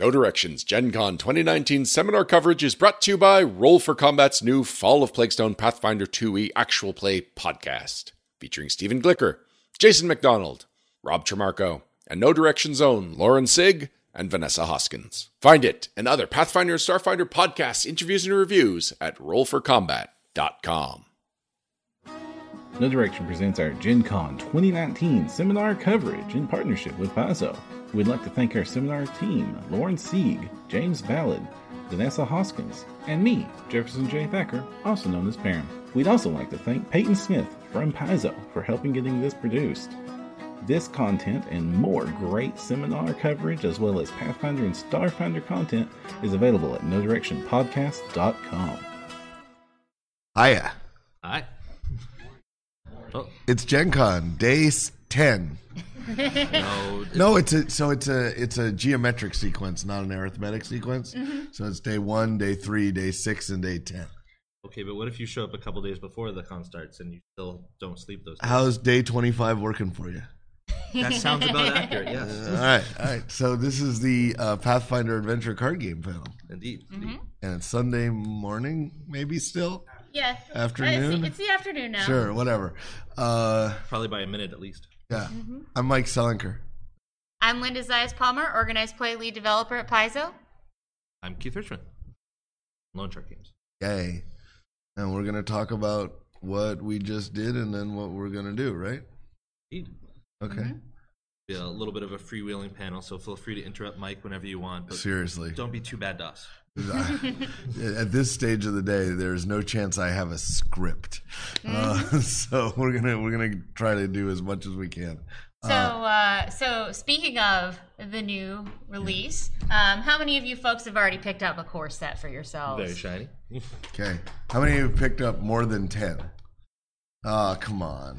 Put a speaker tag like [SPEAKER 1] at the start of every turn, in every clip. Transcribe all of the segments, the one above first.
[SPEAKER 1] No Directions Gen Con 2019 seminar coverage is brought to you by Roll for Combat's new Fall of Plaguestone Pathfinder 2e actual play podcast, featuring Stephen Glicker, Jason McDonald, Rob Trimarco, and No Directions own Lauren Sig and Vanessa Hoskins. Find it and other Pathfinder and Starfinder podcasts, interviews, and reviews at rollforcombat.com.
[SPEAKER 2] No Direction presents our Gen Con 2019 seminar coverage in partnership with Paizo. We'd like to thank our seminar team, Lauren Sieg, James Ballard, Vanessa Hoskins, and me, Jefferson J. Thacker, also known as Parham. We'd also like to thank Peyton Smith from Paizo for helping getting this produced. This content and more great seminar coverage, as well as Pathfinder and Starfinder content, is available at NoDirectionPodcast.com.
[SPEAKER 3] Hiya.
[SPEAKER 4] Hi. Oh,
[SPEAKER 3] It's Gen Con, day 10.
[SPEAKER 4] No.
[SPEAKER 3] No, it's a so it's a it's a geometric sequence, not an arithmetic sequence. So it's day 1, day 3, day 6 and day 10.
[SPEAKER 4] Okay, but what if you show up a couple days before the con starts and you still don't sleep those days?
[SPEAKER 3] How's day 25 working for you?
[SPEAKER 4] that sounds about accurate,
[SPEAKER 3] All
[SPEAKER 4] yes.
[SPEAKER 3] right. All right. So this is the uh, Pathfinder Adventure card game panel.
[SPEAKER 4] Indeed.
[SPEAKER 3] And it's Sunday morning, maybe still?
[SPEAKER 5] Yeah.
[SPEAKER 3] Afternoon?
[SPEAKER 5] It's, it's the afternoon now.
[SPEAKER 3] Sure, whatever. Uh,
[SPEAKER 4] Probably by a minute at least.
[SPEAKER 3] Yeah. Mm-hmm. I'm Mike Selinker.
[SPEAKER 5] I'm Linda Zayas Palmer, organized play lead developer at Paizo.
[SPEAKER 4] I'm Keith Richmond. Lone Shark Games.
[SPEAKER 3] Yay. And we're going to talk about what we just did and then what we're going to do, right?
[SPEAKER 4] Indeed.
[SPEAKER 3] Okay. Mm-hmm.
[SPEAKER 4] Be a little bit of a freewheeling panel, so feel free to interrupt Mike whenever you want. But
[SPEAKER 3] Seriously.
[SPEAKER 4] don't be too bad to us.
[SPEAKER 3] At this stage of the day, there's no chance I have a script. Uh, so we're gonna we're gonna try to do as much as we can.
[SPEAKER 5] So, uh, so speaking of the new release, um, how many of you folks have already picked up a core set for yourselves?
[SPEAKER 4] Very shiny.
[SPEAKER 3] Okay. How many of you picked up more than ten? Oh, come on.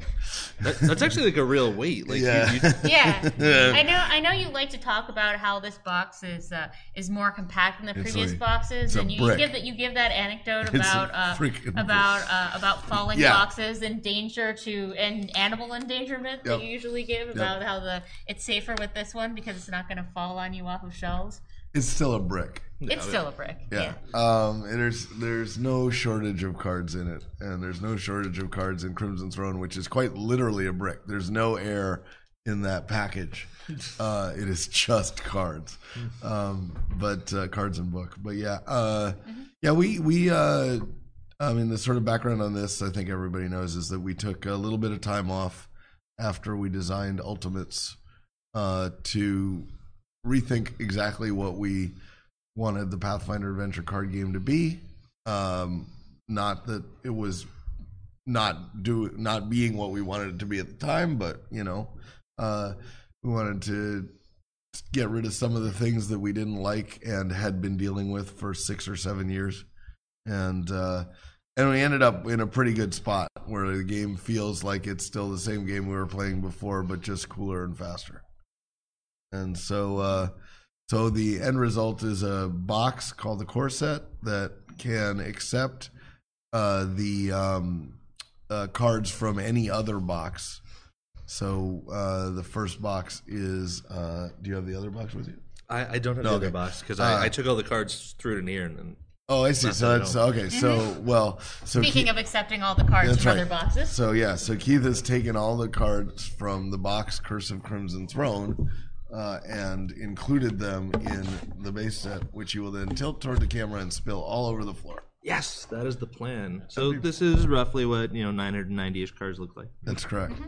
[SPEAKER 4] That, that's actually like a real weight. Like
[SPEAKER 3] Yeah.
[SPEAKER 4] you, you,
[SPEAKER 5] Yeah, I know. I know you like to talk about how this box is uh, is more compact than the
[SPEAKER 3] It's
[SPEAKER 5] previous
[SPEAKER 3] like-
[SPEAKER 5] boxes, and you
[SPEAKER 3] brick.
[SPEAKER 5] give that you give that anecdote
[SPEAKER 3] It's
[SPEAKER 5] about uh, about uh, about falling
[SPEAKER 3] Yeah.
[SPEAKER 5] boxes and danger to and animal endangerment that you usually give about how the it's safer with this one because it's not going to fall on you off of shelves.
[SPEAKER 3] It's still a brick.
[SPEAKER 5] It's still a brick.
[SPEAKER 3] Yeah. Um, and there's there's no shortage of cards in it, and there's no shortage of cards in Crimson Throne, which is quite literally a brick. There's no air in that package. Uh, it is just cards, um, but uh, cards and book. But yeah, uh, yeah, we we. Uh, I mean, the sort of background on this, I think everybody knows, is that we took a little bit of time off after we designed Ultimates uh, to rethink exactly what we wanted the Pathfinder Adventure card game to be. Um, not that it was not do not being what we wanted it to be at the time, but you know, uh, we wanted to get rid of some of the things that we didn't like and had been dealing with for six or seven years, and uh, and we ended up in a pretty good spot where the game feels like it's still the same game we were playing before, but just cooler and faster. And so, uh, so the end result is a box called the core set that can accept uh, the um, uh, cards from any other box. So uh, the first box is. Uh, do you have the other box with you?
[SPEAKER 4] I, I don't have
[SPEAKER 3] No,
[SPEAKER 4] the other box because
[SPEAKER 3] Uh,
[SPEAKER 4] I, I took all the cards through to near and, and
[SPEAKER 3] Oh, I see.
[SPEAKER 4] Not
[SPEAKER 3] So that's
[SPEAKER 4] don't.
[SPEAKER 3] okay. So well, so
[SPEAKER 5] Speaking
[SPEAKER 3] Keith-
[SPEAKER 5] of accepting all the cards from
[SPEAKER 3] right.
[SPEAKER 5] other boxes,
[SPEAKER 3] So yeah, so Keith has taken all the cards from the box Curse of Crimson Throne. Uh, and included them in the base set, which you will then tilt toward the camera and spill all over the floor.
[SPEAKER 4] yes, that is the plan. So this is roughly what you know 990ish cards look like.
[SPEAKER 3] That's correct.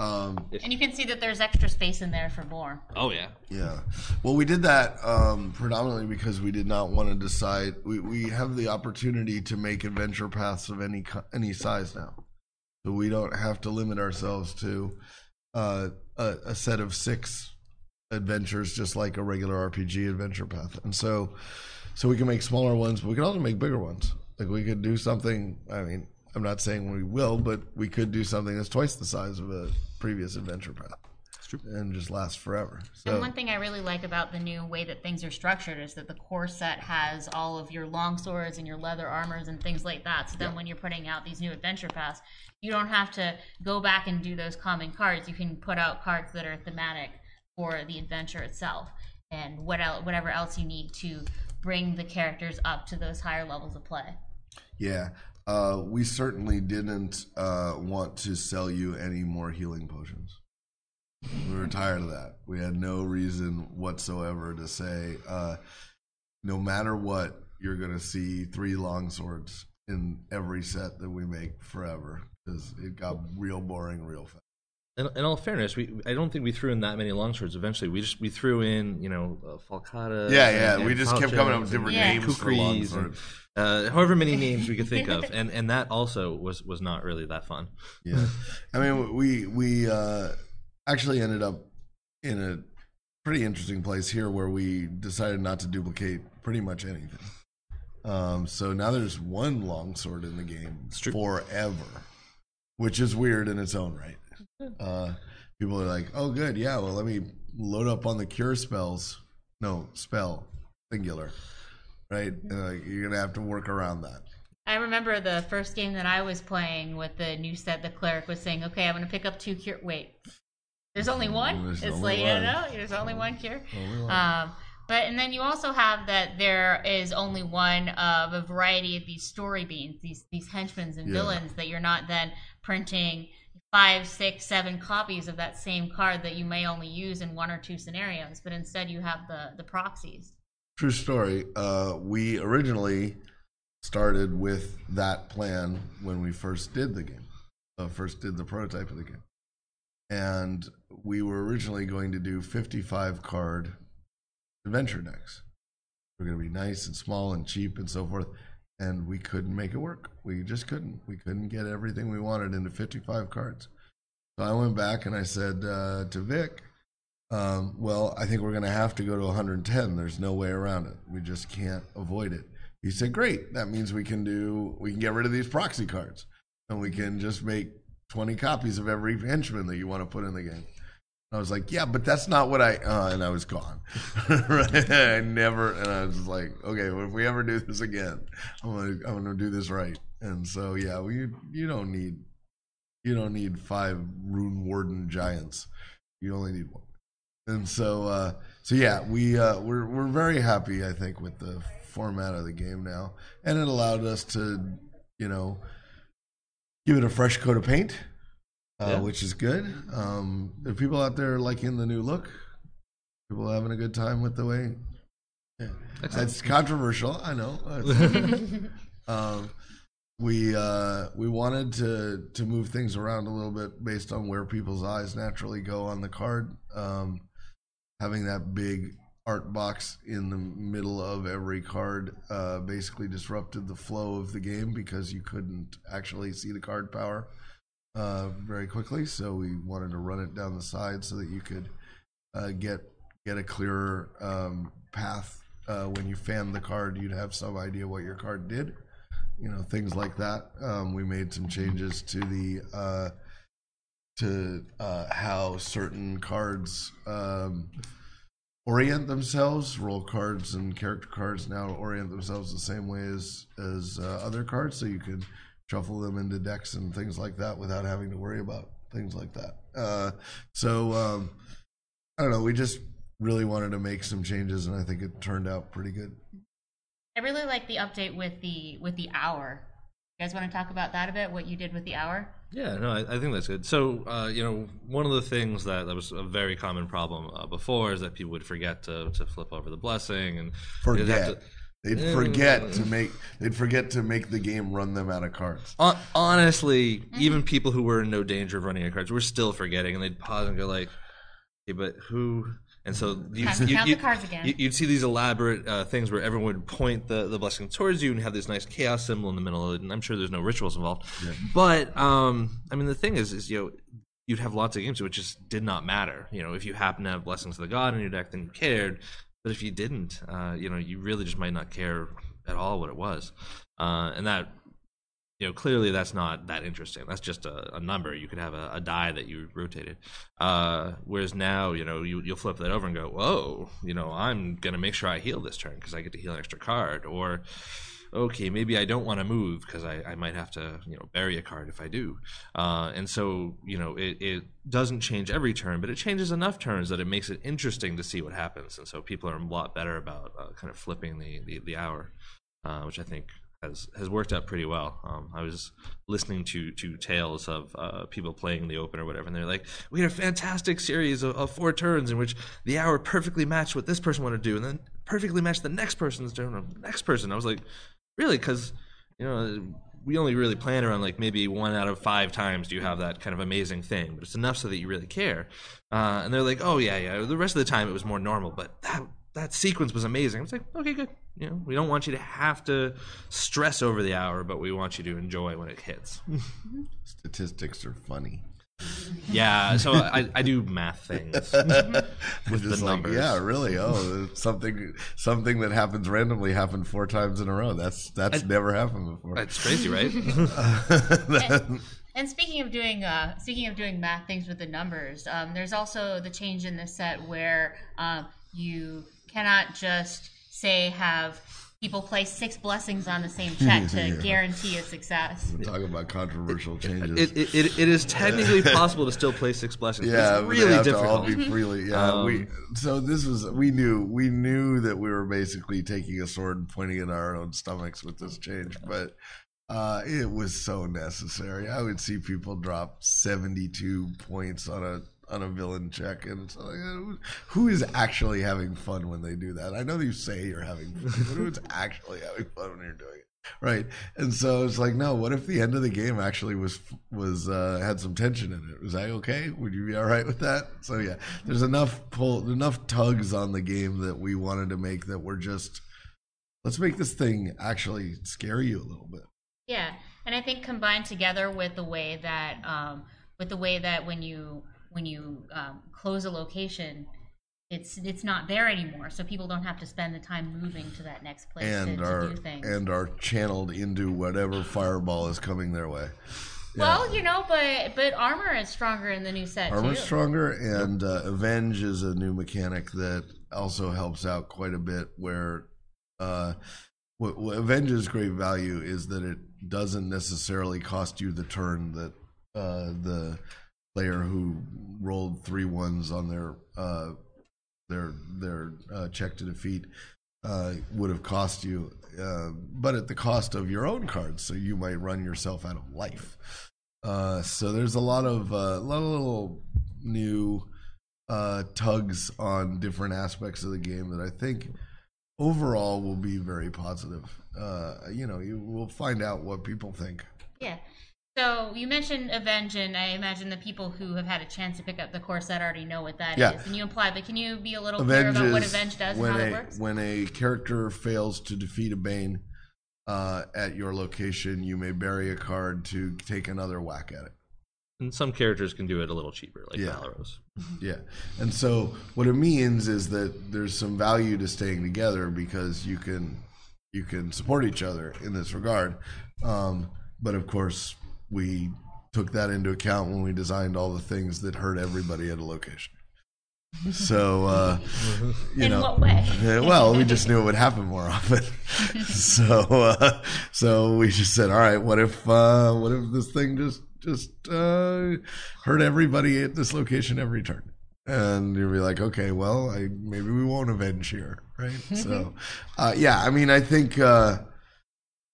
[SPEAKER 3] Um,
[SPEAKER 5] and you can see that there's extra space in there for more.
[SPEAKER 4] Oh yeah.
[SPEAKER 3] Yeah. Well, we did that um, predominantly because we did not want to decide. We, we have the opportunity to make adventure paths of any co- any size now, so we don't have to limit ourselves to uh, a, a set of six adventures, just like a regular RPG adventure path. And so, so we can make smaller ones, but we can also make bigger ones. Like we could do something. I mean, I'm not saying we will, but we could do something that's twice the size of a previous adventure path. And just last forever. So
[SPEAKER 5] And one thing I really like about the new way that things are structured is that the core set has all of your long swords and your leather armors and things like that. So then when you're putting out these new adventure paths, you don't have to go back and do those common cards. You can put out cards that are thematic for the adventure itself. and what el- whatever else you need to bring the characters up to those higher levels of play.
[SPEAKER 3] Yeah. Uh, we certainly didn't uh, want to sell you any more healing potions. We were tired of that. We had no reason whatsoever to say, uh, no matter what, you're going to see three long swords in every set that we make forever because it got real boring real fast.
[SPEAKER 4] In, in all fairness, we I don't think we threw in that many longswords. Eventually, we just we threw in you know uh, falcata.
[SPEAKER 3] Yeah, yeah. We just kept coming up with different
[SPEAKER 5] Yeah.
[SPEAKER 3] names for
[SPEAKER 4] kukris
[SPEAKER 3] longswords.
[SPEAKER 4] and uh, however many names we could think of, and and that also was was not really that fun.
[SPEAKER 3] Yeah, I mean, we we uh, actually ended up in a pretty interesting place here where we decided not to duplicate pretty much anything. Um, so now there's one longsword in the game forever, which is weird in its own right. Uh, people are like, "Oh, good, yeah. Well, let me load up on the cure spells." No spell, singular, right? Uh, you're gonna have to work around that.
[SPEAKER 5] I remember the first game that I was playing with the new set. The cleric was saying, "Okay, I'm going to pick up two cure." Wait, there's only one.
[SPEAKER 3] There's
[SPEAKER 5] it's
[SPEAKER 3] only
[SPEAKER 5] like you know, there's only one cure.
[SPEAKER 3] Only one.
[SPEAKER 5] Um, but and then you also have that there is only one of a variety of these story beans, these these henchmen and
[SPEAKER 3] Yeah.
[SPEAKER 5] villains that you're not then printing five, six, seven copies of that same card that you may only use in one or two scenarios, but instead you have the the proxies.
[SPEAKER 3] True story. Uh, we originally started with that plan when we first did the game, uh, first did the prototype of the game. And we were originally going to do 55 card adventure decks. We're going to be nice and small and cheap and so forth. And we couldn't make it work. We just couldn't. We couldn't get everything we wanted into 55 cards. So I went back and I said uh, to Vic, um, well, I think we're going to have to go to 110. There's no way around it. We just can't avoid it. He said, "Great. That means we can do. We can get rid of these proxy cards, and we can just make 20 copies of every henchman that you want to put in the game." I was like, "Yeah, but that's not what I." Uh, and I was gone. I never. And I was like, "Okay, well, if we ever do this again, I'm gonna I'm gonna do this right." And so, yeah, we you don't need you don't need five rune warden giants. You only need one and so uh, so yeah, we uh, we're we're very happy, I think, with the format of the game now, and it allowed us to, you know, give it a fresh coat of paint,
[SPEAKER 4] Yeah.
[SPEAKER 3] which is good. Um, are people out there liking the new look, people having a good time with the way. Yeah. It's controversial, I know. um, we uh, we wanted to to move things around a little bit based on where people's eyes naturally go on the card. Um, having that big art box in the middle of every card uh, basically disrupted the flow of the game because you couldn't actually see the card power uh, very quickly. So we wanted to run it down the side so that you could uh, get get a clearer um, path. Uh, when you fanned the card, you'd have some idea what your card did. You know, things like that. Um, we made some changes to the uh, to uh, how certain cards um, orient themselves. Role cards and character cards now orient themselves the same way as as uh, other cards, so you can shuffle them into decks and things like that without having to worry about things like that. Uh, so um, I don't know. We just really wanted to make some changes, and I think it turned out pretty good.
[SPEAKER 5] I really like the update with the with the hour. You guys want to talk about that a bit? What you did with the hour?
[SPEAKER 4] Yeah, no, I, I think that's good. So, uh, you know, one of the things that, that was a very common problem uh, before is that people would forget to, to flip over the blessing and they'd have
[SPEAKER 3] Forget.
[SPEAKER 4] To-
[SPEAKER 3] They'd forget to make. They'd forget to make the game run them out of cards.
[SPEAKER 4] Hon- honestly, even people who were in no danger of running out of cards were still forgetting, and they'd pause and go like, "Okay, but who?" And so you,
[SPEAKER 5] Count-
[SPEAKER 4] you,
[SPEAKER 5] count
[SPEAKER 4] you,
[SPEAKER 5] the cards again.
[SPEAKER 4] you- you'd see these elaborate uh, things where everyone would point the, the blessing towards you and have this nice chaos symbol in the middle. of it, And I'm sure there's no rituals involved. But um, I mean, the thing is, is you know, you'd have lots of games which just did not matter. You know, if you happen to have blessings of the god in your deck, then you cared. But if you didn't, uh, you know, you really just might not care at all what it was. Uh, and that you know, clearly that's not that interesting. That's just a, a number. You could have a, a die that you rotated. Uh, whereas now, you know, you, you'll flip that over and go, whoa, you know, I'm to make sure I heal this turn because I get to heal an extra card. Or, okay, maybe I don't want to move because I, I might have to, you know, bury a card if I do. Uh, and so, you know, it, it doesn't change every turn, but it changes enough turns that it makes it interesting to see what happens. And so people are a lot better about uh, kind of flipping the, the, the hour, uh, which I think has has worked out pretty well. Um, I was listening to to tales of uh, people playing the Open or whatever, and they're like, "We had a fantastic series of, of, four turns in which the hour perfectly matched what this person wanted to do, and then perfectly matched the next person's turn of the next person." I was like, "Really?" Because you know. We only really plan around like maybe one out of five times do you have that kind of amazing thing, but it's enough so that you really care. Uh, and they're like, "Oh yeah, yeah." The rest of the time it was more normal, but that that sequence was amazing. I was like, okay, good. You know, we don't want you to have to stress over the hour, but we want you to enjoy when it hits.
[SPEAKER 3] Statistics are funny.
[SPEAKER 4] Yeah, so I, I do math things with the
[SPEAKER 3] Just like,
[SPEAKER 4] numbers.
[SPEAKER 3] yeah, really. Oh, something something that happens randomly happened four times in a row. That's that's never happened before.
[SPEAKER 4] It's crazy, right?
[SPEAKER 5] And, and speaking of doing uh, speaking of doing math things with the numbers, um, there's also the change in the set where um, you cannot just say have people place six blessings on the same check to
[SPEAKER 3] Yeah.
[SPEAKER 5] guarantee a success.
[SPEAKER 3] Talk about controversial changes.
[SPEAKER 4] it, it, it, it is technically possible to still play six blessings.
[SPEAKER 3] yeah,
[SPEAKER 4] it's really
[SPEAKER 3] they have to all
[SPEAKER 4] difficult.
[SPEAKER 3] be freely. Yeah, we.
[SPEAKER 4] Um,
[SPEAKER 3] So this was we knew we knew that we were basically taking a sword and pointing at our own stomachs with this change, but uh, it was so necessary. I would see people drop seventy two points on a on a villain check, and it's like, who is actually having fun when they do that? I know you say you're having fun, but who's actually having fun when you're doing it? right. And so it's like no what if the end of the game actually was was uh had some tension in it? Was I okay? Would you be all right with that? So yeah there's enough pull enough tugs on the game that we wanted to make that we're just let's make this thing actually scare you a little bit.
[SPEAKER 5] Yeah, and I think combined together with the way that um, with the way that when you when you um, close a location, it's it's not there anymore, so people don't have to spend the time moving to that next place
[SPEAKER 3] and
[SPEAKER 5] to,
[SPEAKER 3] are
[SPEAKER 5] to do things.
[SPEAKER 3] and are channeled into whatever fireball is coming their way
[SPEAKER 5] well, you know, but but armor is stronger in the new set
[SPEAKER 3] Armor's
[SPEAKER 5] too.
[SPEAKER 3] stronger, and uh, Avenge is a new mechanic that also helps out quite a bit. Where uh, what, what Avenge's great value is that it doesn't necessarily cost you the turn that uh, the player who rolled three ones on their uh, their their uh, check to defeat uh, would have cost you, uh, but at the cost of your own cards. So you might run yourself out of life. Uh, so there's a lot of uh, a lot of little new tugs on different aspects of the game that I think overall will be very positive. You know, you will find out what people think.
[SPEAKER 5] Yeah. So you mentioned Avenge, and I imagine the people who have had a chance to pick up the core set already know what that is.
[SPEAKER 3] Yeah.
[SPEAKER 5] And you imply, but can you be a little clear
[SPEAKER 3] Avenge
[SPEAKER 5] about what Avenge does and
[SPEAKER 3] when
[SPEAKER 5] how
[SPEAKER 3] a
[SPEAKER 5] it works?
[SPEAKER 3] when a character fails to defeat a Bane uh, at your location, you may bury a card to take another whack at it.
[SPEAKER 4] And some characters can do it a little cheaper, like
[SPEAKER 3] Yeah.
[SPEAKER 4] Valeros.
[SPEAKER 3] Yeah. And so what it means is that there's some value to staying together because you can you can support each other in this regard. Um, but of course, we took that into account when we designed all the things that hurt everybody at a location. So uh, you
[SPEAKER 5] In
[SPEAKER 3] know,
[SPEAKER 5] what way?
[SPEAKER 3] Well, we just knew it would happen more often. so, uh, so we just said, all right, what if, uh, what if this thing just, just, uh, hurt everybody at this location every turn? And you'd be like, okay, well, I, maybe we won't avenge here, right? so, uh, yeah, I mean, I think, uh,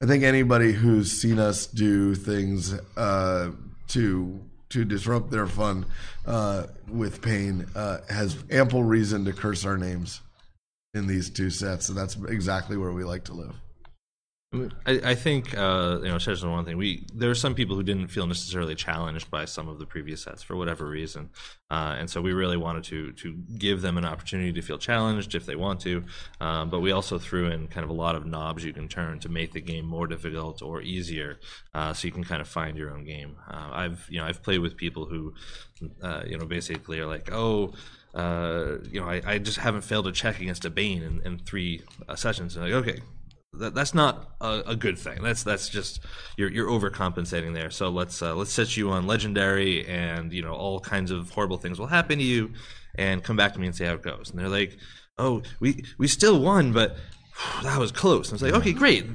[SPEAKER 3] I think anybody who's seen us do things, uh, to, to disrupt their fun, uh, with pain, uh, has ample reason to curse our names in these two sets, and that's exactly where we like to live.
[SPEAKER 4] I, I think uh, you know, especially one thing. We there are some people who didn't feel necessarily challenged by some of the previous sets for whatever reason, uh, and so we really wanted to to give them an opportunity to feel challenged if they want to. Um, but we also threw in kind of a lot of knobs you can turn to make the game more difficult or easier, uh, so you can kind of find your own game. Uh, I've you know I've played with people who, uh, you know, basically are like, oh. Uh, you know, I, I just haven't failed a check against a Bane in, in three sessions. And like, okay, that, that's not a, a good thing. That's that's just you're you're overcompensating there. So let's uh, let's set you on legendary, and you know all kinds of horrible things will happen to you, and come back to me and say how it goes. And they're like, oh, we we still won, but that was close. And it's like, okay, great.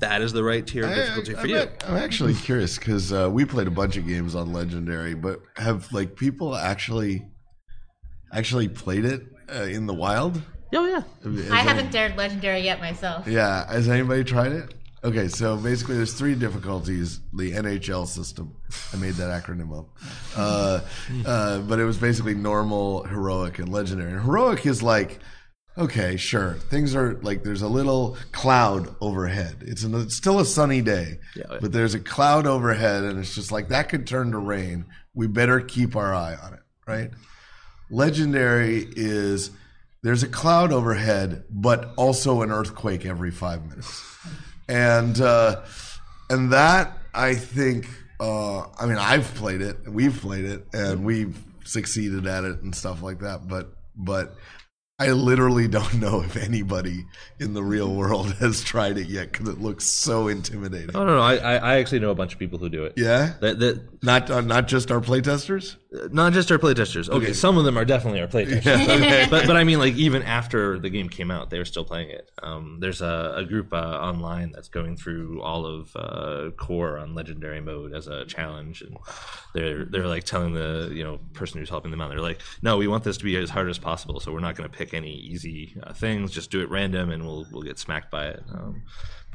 [SPEAKER 4] that is the right tier of difficulty
[SPEAKER 3] I,
[SPEAKER 4] for
[SPEAKER 3] am
[SPEAKER 4] you.
[SPEAKER 3] I'm actually curious because uh, we played a bunch of games on Legendary, but have like people actually actually played it uh, in the wild?
[SPEAKER 4] Oh yeah.
[SPEAKER 3] Has
[SPEAKER 5] I
[SPEAKER 3] any-
[SPEAKER 5] haven't dared legendary yet myself.
[SPEAKER 3] Yeah, has anybody tried it? Okay, so basically, there's three difficulties. The NHL system. I made that acronym up, uh, uh, but it was basically normal, heroic, and legendary. And heroic is like, okay, sure, things are like there's a little cloud overhead. It's, an, it's still a sunny day,
[SPEAKER 4] Yeah.
[SPEAKER 3] but there's a cloud overhead, and it's just like that could turn to rain. We better keep our eye on it, right? Legendary is there's a cloud overhead, but also an earthquake every five minutes, and uh, and that I think. Uh, I mean, I've played it, we've played it, and we've succeeded at it and stuff like that. But but I literally don't know if anybody in the real world has tried it yet because it looks so intimidating.
[SPEAKER 4] Oh no, no, I, I I actually know a bunch of people who do it.
[SPEAKER 3] Yeah,
[SPEAKER 4] That, that
[SPEAKER 3] not uh, not just our playtesters.
[SPEAKER 4] Not just our playtesters. Okay, some of them are definitely our playtesters. but but I mean, like even after the game came out, they were still playing it. Um, there's a, a group uh, online that's going through all of uh, core on legendary mode as a challenge, and they're they're like telling the you know person who's helping them out, they're like, no, we want this to be as hard as possible, so we're not going to pick any easy uh, things. Just do it random, and we'll we'll get smacked by it. Um,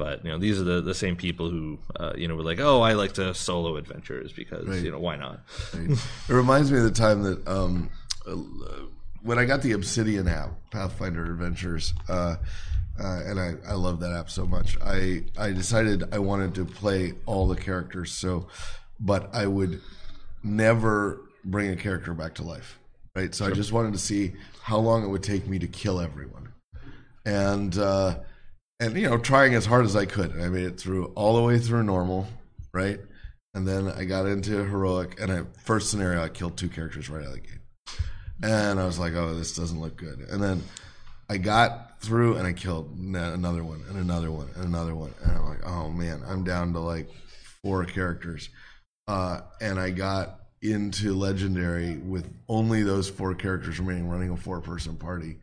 [SPEAKER 4] but you know, these are the, the same people who uh, you know were like, oh, I like to solo adventures because you know why not?
[SPEAKER 3] It reminds me of the time that um, uh, when I got the Obsidian app, Pathfinder Adventures, uh, uh, and I, I love that app so much. I I decided I wanted to play all the characters, so but I would never bring a character back to life, right? So I just wanted to see how long it would take me to kill everyone, and uh, and you know, trying as hard as I could. I made it through all the way through normal, right? And then I got into heroic, and I first scenario I killed two characters right out of the gate, and I was like, "Oh, this doesn't look good." And then I got through, and I killed another one, and another one, and another one, and I'm like, "Oh man, I'm down to like four characters," uh, and I got into legendary with only those four characters remaining, running a four-person party.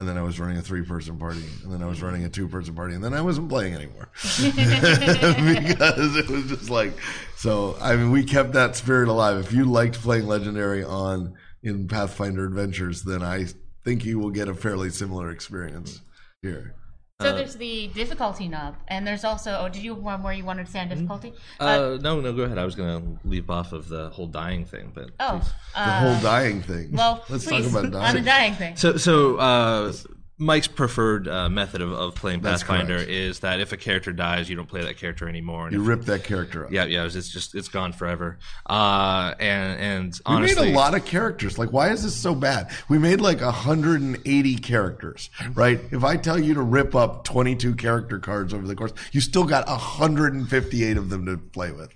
[SPEAKER 3] And then I was running a three-person party, and then I was running a two-person party, and then I wasn't playing anymore. Because it was just like so i mean we kept that spirit alive. If you liked playing legendary on in pathfinder adventures then i think you will get a fairly similar experience here
[SPEAKER 5] So there's the difficulty knob, and there's also. Oh, did you have one where you wanted to say on difficulty?
[SPEAKER 4] Uh, no, no, go ahead. I was gonna leap off of the whole dying thing, but
[SPEAKER 5] oh,
[SPEAKER 3] the
[SPEAKER 5] uh,
[SPEAKER 3] whole dying thing
[SPEAKER 5] well,
[SPEAKER 3] let's
[SPEAKER 5] please,
[SPEAKER 3] talk about dying.
[SPEAKER 5] on the
[SPEAKER 3] dying
[SPEAKER 5] dying thing.
[SPEAKER 4] so so uh, Mike's preferred uh, method of, of playing
[SPEAKER 3] That's
[SPEAKER 4] Pathfinder
[SPEAKER 3] correct.
[SPEAKER 4] is that if a character dies, you don't play that character anymore. And
[SPEAKER 3] you
[SPEAKER 4] if-
[SPEAKER 3] rip that character up
[SPEAKER 4] yeah, yeah, it's just it's gone forever. Uh, and and
[SPEAKER 3] we made a lot of characters. Like, why is this so bad? We made like 180 characters, right? If I tell you to rip up 22 character cards over the course, you still got 158 of them to play with.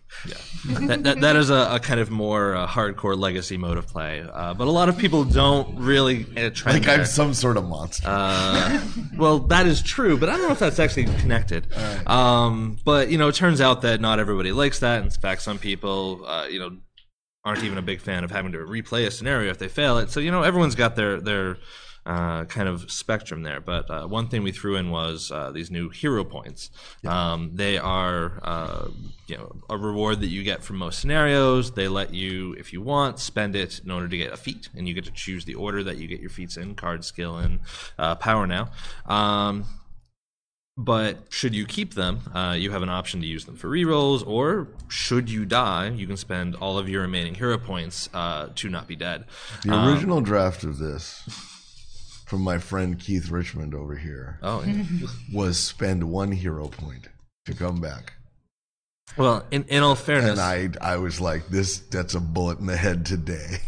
[SPEAKER 4] that, that, that is a, a kind of more uh, hardcore legacy mode of play. Uh, but a lot of people don't really uh, trend
[SPEAKER 3] Like. I'm some sort of monster.
[SPEAKER 4] Uh, well, that is true, but I don't know if that's actually connected. Um, but you know, it turns out that not everybody likes that. In fact, some people, uh, you know, aren't even a big fan of having to replay a scenario if they fail it. So you know, everyone's got their their uh, kind of spectrum there. But uh, one thing we threw in was uh, these new hero points. Um, they are uh, you know a reward that you get from most scenarios. They let you, if you want, spend it in order to get a feat, and you get to choose the order that you get your feats in: card, skill, and uh, power. Now. Um, but should you keep them, uh, you have an option to use them for rerolls, or should you die, you can spend all of your remaining hero points uh, to not be dead.
[SPEAKER 3] The
[SPEAKER 4] Um,
[SPEAKER 3] original draft of this from my friend Keith Richmond over here
[SPEAKER 4] oh, yeah.
[SPEAKER 3] was spend one hero point to come back.
[SPEAKER 4] well, in, in all fairness,
[SPEAKER 3] And I I was like, this that's a bullet in the head today.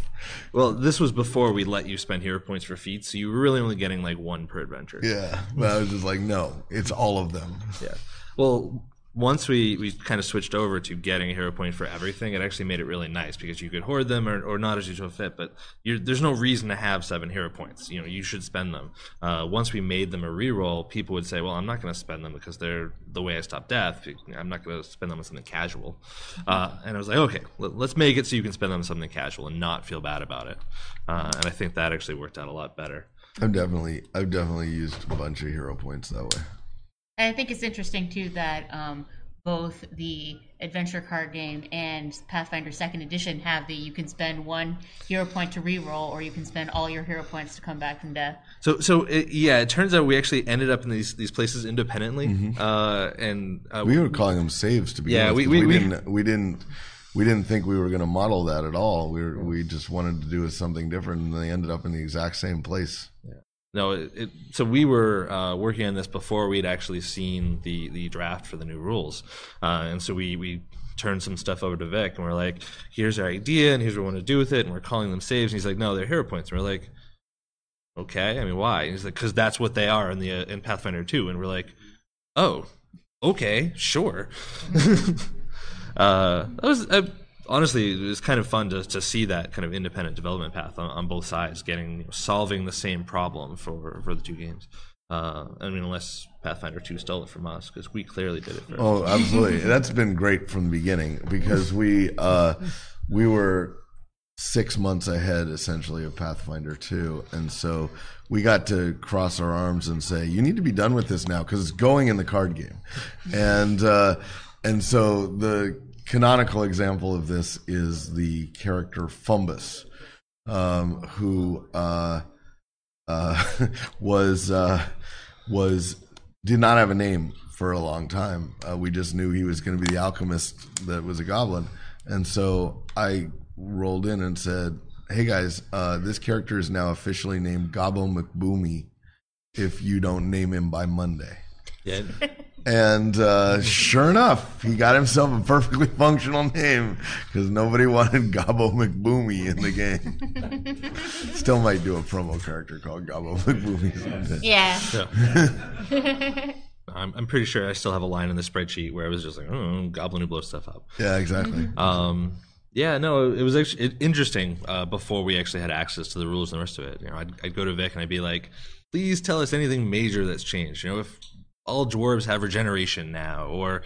[SPEAKER 4] well, this was before we let you spend hero points for feats, so you were really only getting like one per adventure.
[SPEAKER 3] Yeah. But I was just like, no, it's all of them.
[SPEAKER 4] Yeah. Well, once we, we kind of switched over to getting a hero point for everything, it actually made it really nice because you could hoard them or, or not as you saw fit. But you're, there's no reason to have seven hero points. You know, you should spend them. Uh, once we made them a reroll, people would say, "Well, I'm not going to spend them because they're the way I stop death. I'm not going to spend them on something casual." Uh, and I was like, "Okay, let, let's make it so you can spend them on something casual and not feel bad about it." Uh, and I think that actually worked out a lot better.
[SPEAKER 3] I've definitely I've definitely used a bunch of hero points that way.
[SPEAKER 5] And I think it's interesting too that um, both the adventure card game and Pathfinder Second Edition have the you can spend one hero point to reroll, or you can spend all your hero points to come back from death.
[SPEAKER 4] So, so it, yeah, it turns out we actually ended up in these these places independently, uh, and uh,
[SPEAKER 3] We were calling them saves to be
[SPEAKER 4] Yeah,
[SPEAKER 3] honest.
[SPEAKER 4] we-
[SPEAKER 3] 'cause
[SPEAKER 4] we- we-
[SPEAKER 3] didn't we didn't we didn't think we were going to model that at all. We were, we just wanted to do something different, and they ended up in the exact same place.
[SPEAKER 4] No, it, it, so we were uh, working on this before we'd actually seen the the draft for the new rules, uh, and so we we turned some stuff over to Vic, and we're like, "Here's our idea, and here's what we want to do with it," and we're calling them saves, and he's like, "No, they're hero points." And we're like, "Okay, I mean, why?" And he's like, "Because that's what they are in the uh, in Pathfinder 2. and we're like, "Oh, okay, sure." uh, that was. Uh, Honestly, it was kind of fun to, to see that kind of independent development path on, on both sides, getting you know, solving the same problem for, for the two games. Uh, I mean, unless Pathfinder Two stole it from us, because we clearly did it first.
[SPEAKER 3] Oh, absolutely. That's been great from the beginning because we uh, we were six months ahead essentially of Pathfinder 2. And so we got to cross our arms and say, you need to be done with this now because it's going in the card game. And, uh, and so the canonical example of this is the character Fumbus, um, who, uh, uh, was, uh, was, did not have a name for a long time. Uh, we just knew he was going to be the alchemist that was a goblin. And so I rolled in and said, Hey guys, uh, this character is now officially named Gobbo McBoomy if you don't name him by Monday.
[SPEAKER 4] Yeah,
[SPEAKER 3] And uh, sure enough, he got himself a perfectly functional name because nobody wanted Gobbo McBoomy in the game. Still might do a promo character called Gobbo McBoomy someday.
[SPEAKER 5] Yeah.
[SPEAKER 4] I'm, I'm pretty sure I still have a line in the spreadsheet where I was just like, oh, Goblin who blows stuff up.
[SPEAKER 3] Yeah, exactly.
[SPEAKER 4] Um, yeah, no, it was actually it, interesting uh, before we actually had access to the rules and the rest of it. You know, I'd, I'd go to Vic and I'd be like, please tell us anything major that's changed. You know, if all dwarves have regeneration now, or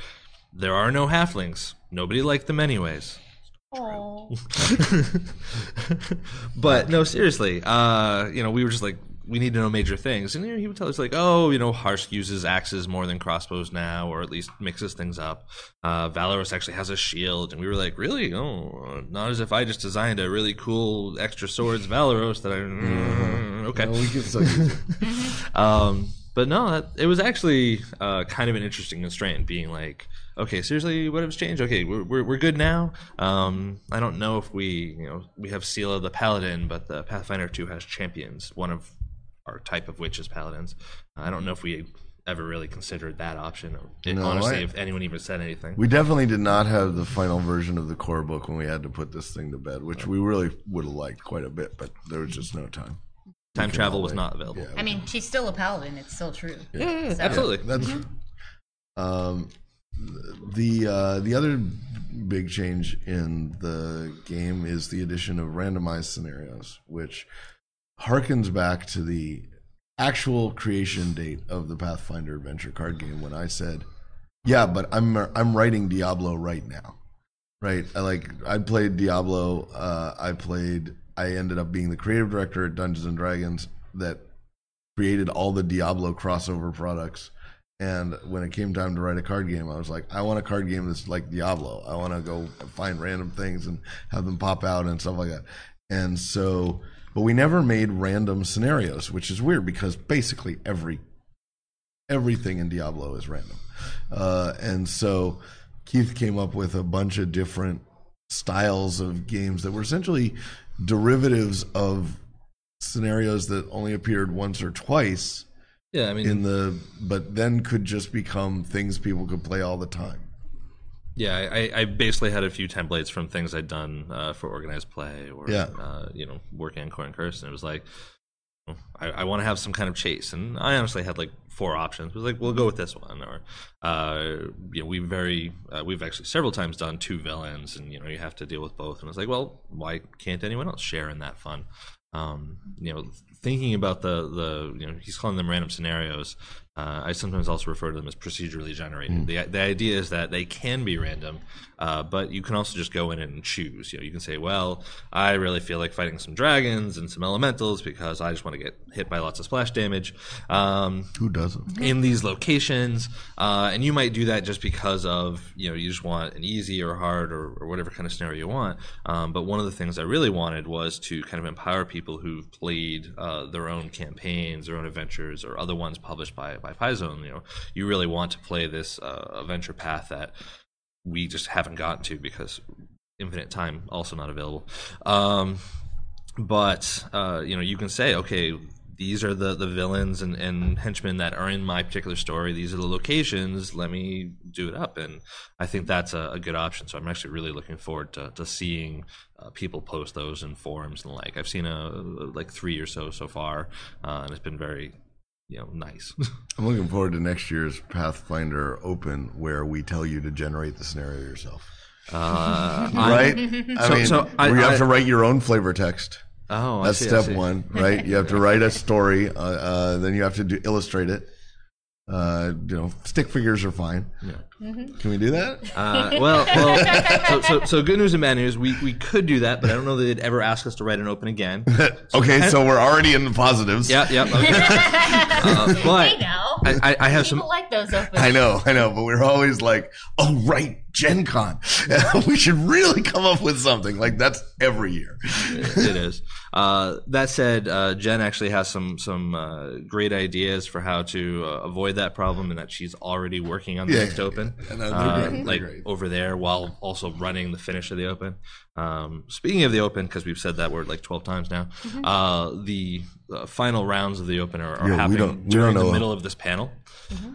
[SPEAKER 4] there are no halflings, nobody liked them anyways. But no, seriously, uh, you know, we were just like, we need to know major things, and you know, he would tell us like, oh, you know, Harsk uses axes more than crossbows now, or at least mixes things up. Uh, Valeros actually has a shield, and we were like, really? Oh, not as if I just designed a really cool extra swords Valeros that I. mm, okay.
[SPEAKER 3] No, we can.
[SPEAKER 4] Um, but no, that, it was actually uh, kind of an interesting constraint, being like, okay, seriously, what has changed? Okay, we're, we're, we're good now. Um, I don't know if we, you know, we have Seelah the Paladin, but the Pathfinder 2 has champions, one of our type of which is Paladins. I don't know if we ever really considered that option, or
[SPEAKER 3] No,
[SPEAKER 4] honestly,
[SPEAKER 3] I-
[SPEAKER 4] if anyone even said anything.
[SPEAKER 3] We definitely did not have the final version of the core book when we had to put this thing to bed, which we really would have liked quite a bit, but there was just no time.
[SPEAKER 4] Time travel was not available.
[SPEAKER 3] Yeah,
[SPEAKER 5] I mean, she's still a paladin. It's still true.
[SPEAKER 4] Yeah, yeah, yeah,
[SPEAKER 5] So-
[SPEAKER 4] absolutely.
[SPEAKER 3] That's um, the uh, the other big change in the game is the addition of randomized scenarios, which harkens back to the actual creation date of the Pathfinder adventure card game when I said, "Yeah, but I'm I'm writing Diablo right now." Right? I like I played Diablo. Uh, I played. I ended up being the creative director at Dungeons and Dragons that created all the Diablo crossover products. And when it came time to write a card game, I was like, I want a card game that's like Diablo. I want to go find random things and have them pop out and stuff like that. And so, but we never made random scenarios, which is weird because basically every everything in Diablo is random. Uh, and so Keith came up with a bunch of different styles of games that were essentially derivatives of scenarios that only appeared once or twice
[SPEAKER 4] Yeah, I mean,
[SPEAKER 3] in the but then could just become things people could play all the time.
[SPEAKER 4] Yeah, I, I basically had a few templates from things I'd done uh, for organized play or
[SPEAKER 3] Yeah.
[SPEAKER 4] uh, you know working on Coin Curse, and it was like I, I want to have some kind of chase, and I honestly had like four options. Was like we'll go with this one, or uh, you know we've very uh, we've actually several times done two villains, and you know you have to deal with both, and it's like well why can't anyone else share in that fun? Um, you know, thinking about the the you know he's calling them random scenarios. Uh, I sometimes also refer to them as procedurally generated. The, the idea is that they can be random, uh, but you can also just go in and choose. You know, you can say, "Well, I really feel like fighting some dragons and some elementals because I just want to get hit by lots of splash damage." Um,
[SPEAKER 3] Who doesn't?
[SPEAKER 4] in these locations, uh, and you might do that just because of you know you just want an easy or hard or, or whatever kind of scenario you want. Um, but one of the things I really wanted was to kind of empower people who've played uh, their own campaigns, their own adventures, or other ones published by by Paizo. You know, you really want to play this uh, adventure path that we just haven't gotten to because infinite time also not available. Um, but uh, you know, you can say, okay, these are the, the villains and, and henchmen that are in my particular story. These are the locations. Let me do it up, and I think that's a, a good option. So I'm actually really looking forward to, to seeing uh, people post those in forums and like. I've seen a like three or so so far, uh, and it's been very you know nice.
[SPEAKER 3] I'm looking forward to next year's Pathfinder Open where we tell you to generate the scenario yourself.
[SPEAKER 4] Uh,
[SPEAKER 3] Right? I
[SPEAKER 4] So-
[SPEAKER 3] mean,
[SPEAKER 4] so I-
[SPEAKER 3] where you have
[SPEAKER 4] I-
[SPEAKER 3] to write your own flavor text.
[SPEAKER 4] oh, I
[SPEAKER 3] That's
[SPEAKER 4] see, I
[SPEAKER 3] step
[SPEAKER 4] see.
[SPEAKER 3] one, right? You have to write a story, uh, uh, then you have to do, illustrate it. Uh, you know, stick figures are fine. Yeah, Can we do that?
[SPEAKER 4] Uh, well, well so, so, so good news and bad news. We, we could do that, but I don't know that they'd ever ask us to write an open again.
[SPEAKER 3] okay, so we're already in the positives.
[SPEAKER 4] Yeah, yeah. Okay. Uh, but
[SPEAKER 5] Hey now.
[SPEAKER 4] I, I, I have
[SPEAKER 5] People
[SPEAKER 4] some.
[SPEAKER 5] like those open.
[SPEAKER 3] I know, I know, but we're always like, oh, right, Gen Con. we should really come up with something. Like, that's every year.
[SPEAKER 4] it is. Uh, that said, uh, Jen actually has some some uh, great ideas for how to uh, avoid that problem, and that she's already working on the
[SPEAKER 3] Yeah,
[SPEAKER 4] next
[SPEAKER 3] yeah,
[SPEAKER 4] open.
[SPEAKER 3] yeah. No, they're
[SPEAKER 4] uh, like
[SPEAKER 3] great.
[SPEAKER 4] over there, while also running the finish of the open. Um, speaking of the open, because we've said that word like twelve times now, uh, the uh, final rounds of the open are, are
[SPEAKER 3] Yeah, we
[SPEAKER 4] happening
[SPEAKER 3] don't- we
[SPEAKER 4] during
[SPEAKER 3] don't
[SPEAKER 4] the middle of this panel.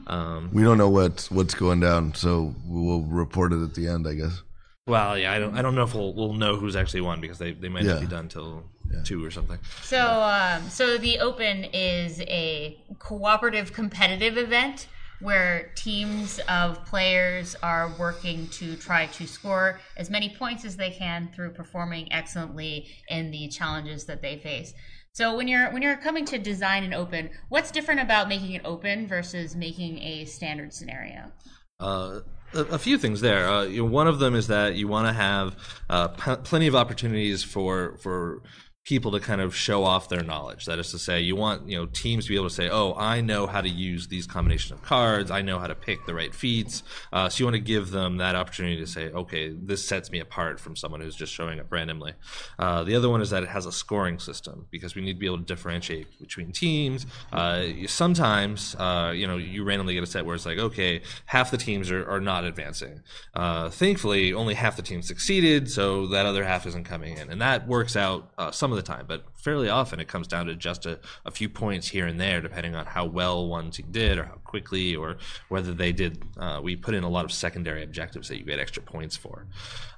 [SPEAKER 4] Um,
[SPEAKER 3] We don't know what's, what's going down, so we'll report it at the end, I guess.
[SPEAKER 4] well, yeah, I don't, I don't know if we'll, we'll know who's actually won because they, they might not be done till two or something.
[SPEAKER 5] So, um, so the Open is a cooperative, competitive event where teams of players are working to try to score as many points as they can through performing excellently in the challenges that they face. So, when you're when you're coming to design an Open, what's different about making it open versus making a standard scenario?
[SPEAKER 4] Uh, a, a few things there. Uh, you know, one of them is that you want to have uh, p- plenty of opportunities for for people to kind of show off their knowledge. That is to say, you want you know teams to be able to say, "Oh, I know how to use these combination of cards. I know how to pick the right feats." Uh, so you want to give them that opportunity to say, "Okay, this sets me apart from someone who's just showing up randomly." Uh, the other one is that it has a scoring system because we need to be able to differentiate between teams. Uh, sometimes, uh, you know, you randomly get a set where it's like, okay, half the teams are, are not advancing. Uh, thankfully, only half the teams succeeded, so that other half isn't coming in, and that works out uh, some of the time. But fairly often, it comes down to just a, a few points here and there, depending on how well one team did, or how quickly, or whether they did. Uh, we put in a lot of secondary objectives that you get extra points for.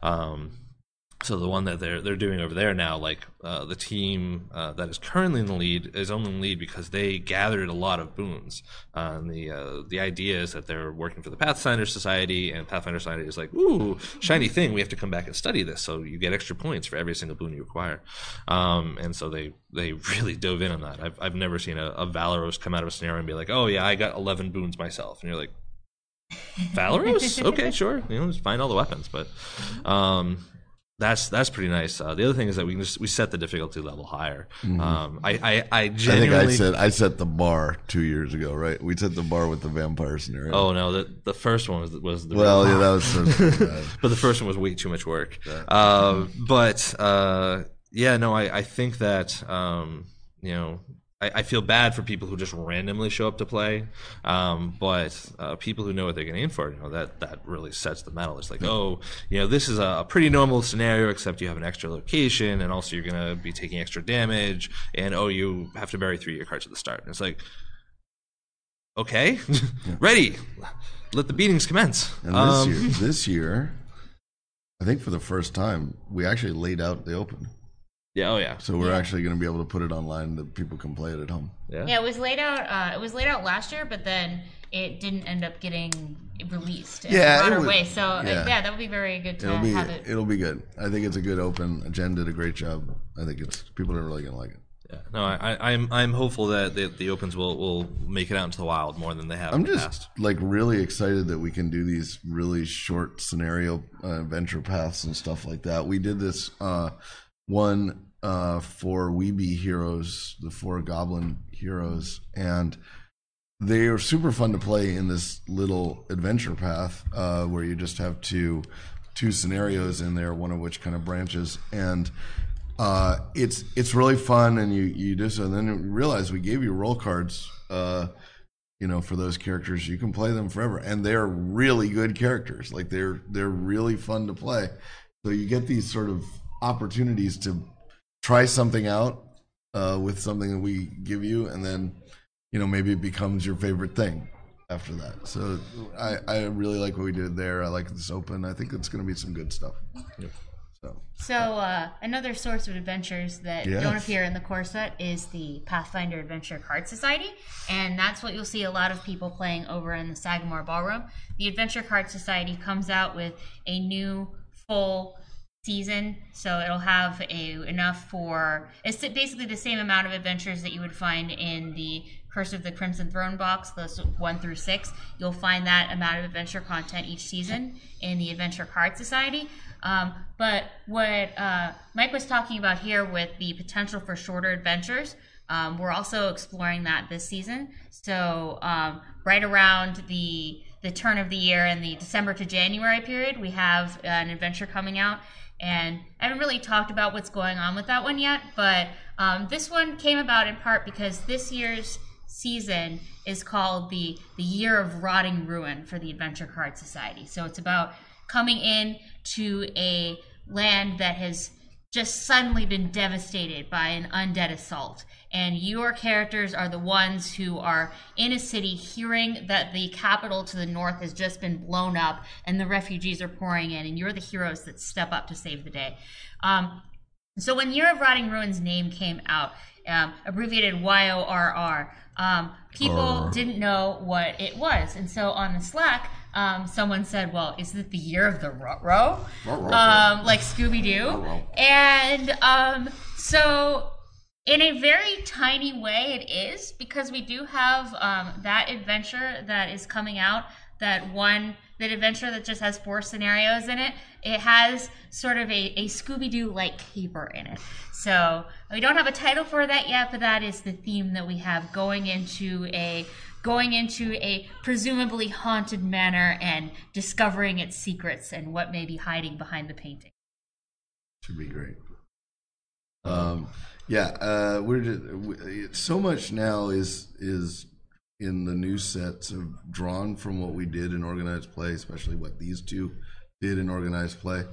[SPEAKER 4] Um, so the one that they're they're doing over there now, like uh, the team uh, that is currently in the lead, is only in the lead because they gathered a lot of boons. Uh, and the uh, the idea is that they're working for the Pathfinder Society, and Pathfinder Society is like, "Ooh, shiny thing! We have to come back and study this." So you get extra points for every single boon you acquire. Um, and so they they really dove in on that. I've I've never seen a, a Valeros come out of a scenario and be like, "Oh yeah, I got eleven boons myself," and you're like. Valeros? Okay, sure. You know, just find all the weapons, but um, that's that's pretty nice. Uh, the other thing is that we can just we set the difficulty level higher. Um, I, I I
[SPEAKER 3] I think. I said I set the bar two years ago, right? We set the bar with the vampire scenario.
[SPEAKER 4] oh no, the the first one was was the
[SPEAKER 3] well, yeah, that was.
[SPEAKER 4] But the first one was way too much work. Uh, but uh, yeah, no, I, I think that um, you know I, I feel bad for people who just randomly show up to play, um, but uh, people who know what they're getting in for, you know, that that really sets the metal. It's like, oh, you know, this is a pretty normal scenario, except you have an extra location, and also you're gonna be taking extra damage, and oh, you have to bury three of your cards at the start. And it's like, okay, ready, let the beatings commence.
[SPEAKER 3] and this
[SPEAKER 4] Um,
[SPEAKER 3] year, this year, I think for the first time, we actually laid out the open,
[SPEAKER 4] yeah, oh yeah,
[SPEAKER 3] so we're actually going to be able to put it online that people can play it at home.
[SPEAKER 4] yeah.
[SPEAKER 5] Yeah, it was laid out. Uh, it was laid out last year, but then it didn't end up getting released in
[SPEAKER 3] Yeah,
[SPEAKER 5] a
[SPEAKER 3] it
[SPEAKER 5] broader
[SPEAKER 3] was-
[SPEAKER 5] way. So uh,
[SPEAKER 3] yeah.
[SPEAKER 5] yeah. that would be very good to
[SPEAKER 3] It'll be
[SPEAKER 5] have it.
[SPEAKER 3] it'll be good. I think it's a good open. Jen did a great job. I think it's people are really going to like it.
[SPEAKER 4] Yeah, no, I, I, I'm I'm hopeful that the, the opens will, will make it out into the wild more than they have
[SPEAKER 3] I'm
[SPEAKER 4] in
[SPEAKER 3] just
[SPEAKER 4] past.
[SPEAKER 3] like really excited that we can do these really short scenario uh, adventure paths and stuff like that. We did this uh, one uh, for Weeby Heroes, the four Goblin Heroes, and they are super fun to play in this little adventure path uh, where you just have two two scenarios in there, one of which kind of branches and. Uh, it's it's really fun, and you you do so. And then you realize we gave you role cards, uh, you know, for those characters. You can play them forever, and they're really good characters. Like they're they're really fun to play. So you get these sort of opportunities to try something out uh, with something that we give you, and then you know maybe it becomes your favorite thing after that. So I I really like what we did there. I like this open. I think it's going to be some good stuff. So
[SPEAKER 5] So uh, another source of adventures that
[SPEAKER 3] Yes.
[SPEAKER 5] don't appear in the core set is the Pathfinder Adventure Card Society, and that's what you'll see a lot of people playing over in the Sagamore Ballroom. The Adventure Card Society comes out with a new full season, so it'll have a enough for it's basically the same amount of adventures that you would find in the Curse of the Crimson Throne box, those one through six. You'll find that amount of adventure content each season in the Adventure Card Society. Um, but what uh, Mike was talking about here with the potential for shorter adventures, um, we're also exploring that this season. So um, right around the the turn of the year in the December to January period, we have an adventure coming out. And I haven't really talked about what's going on with that one yet, but um, this one came about in part because this year's season is called the the Year of Rotting Ruin for the Adventure Card Society. So it's about coming in to a land that has just suddenly been devastated by an undead assault. And your characters are the ones who are in a city hearing that the capital to the north has just been blown up and the refugees are pouring in, and you're the heroes that step up to save the day. Um, so when Year of Rotting Ruins name came out, um, abbreviated YORR, um, people didn't know what it was. And so on the Slack, um, someone said, well, is it the year of the row? Um, like Scooby Doo. And um, so in a very tiny way it is because we do have um, that adventure that is coming out that one that adventure that just has four scenarios in it. It has sort of a, a scooby-doo like caper in it. So we don't have a title for that yet but that is the theme that we have going into a going into a presumably haunted manor and discovering its secrets and what may be hiding behind the painting.
[SPEAKER 3] Should be great. Um, yeah, uh, we're just, we, so much now is is in the new sets of drawn from what we did in organized play, especially what these two did in organized play,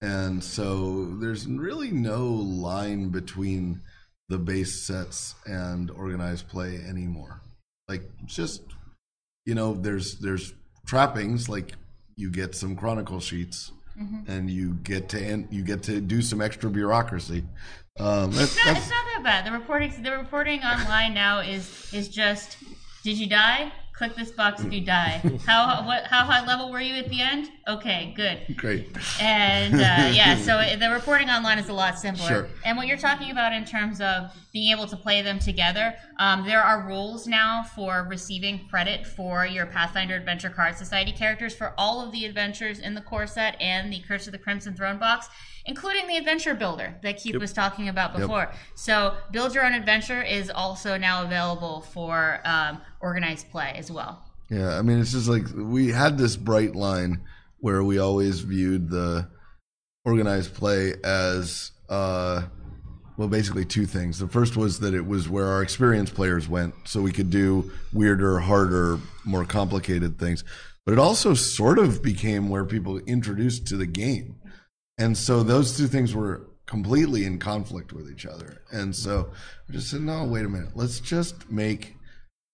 [SPEAKER 3] and so there's really no line between the base sets and organized play anymore. Like just you know, there's there's trappings like you get some chronicle sheets. And you get to you get to do some extra bureaucracy. Um, that's,
[SPEAKER 5] It's not,
[SPEAKER 3] that's,
[SPEAKER 5] it's not that bad. The reporting the reporting online now is is just did you die? Click this box if you die. How what how high level were you at the end? Okay, good.
[SPEAKER 3] great.
[SPEAKER 5] And uh, yeah, so the reporting online is a lot simpler.
[SPEAKER 3] Sure.
[SPEAKER 5] And what you're talking about in terms of being able to play them together, um, there are rules now for receiving credit for your Pathfinder Adventure Card Society characters for all of the adventures in the core set and the Curse of the Crimson Throne box, including the Adventure Builder that Keith was talking about before. So, Build Your Own Adventure is also now available for um, organized play as well.
[SPEAKER 3] Yeah, I mean, it's just like we had this bright line where we always viewed the organized play as, uh, well, basically two things. The first was that it was where our experienced players went, so we could do weirder, harder, more complicated things. But it also sort of became where people introduced to the game. And so those two things were completely in conflict with each other. And so we just said, no, wait a minute. Let's just make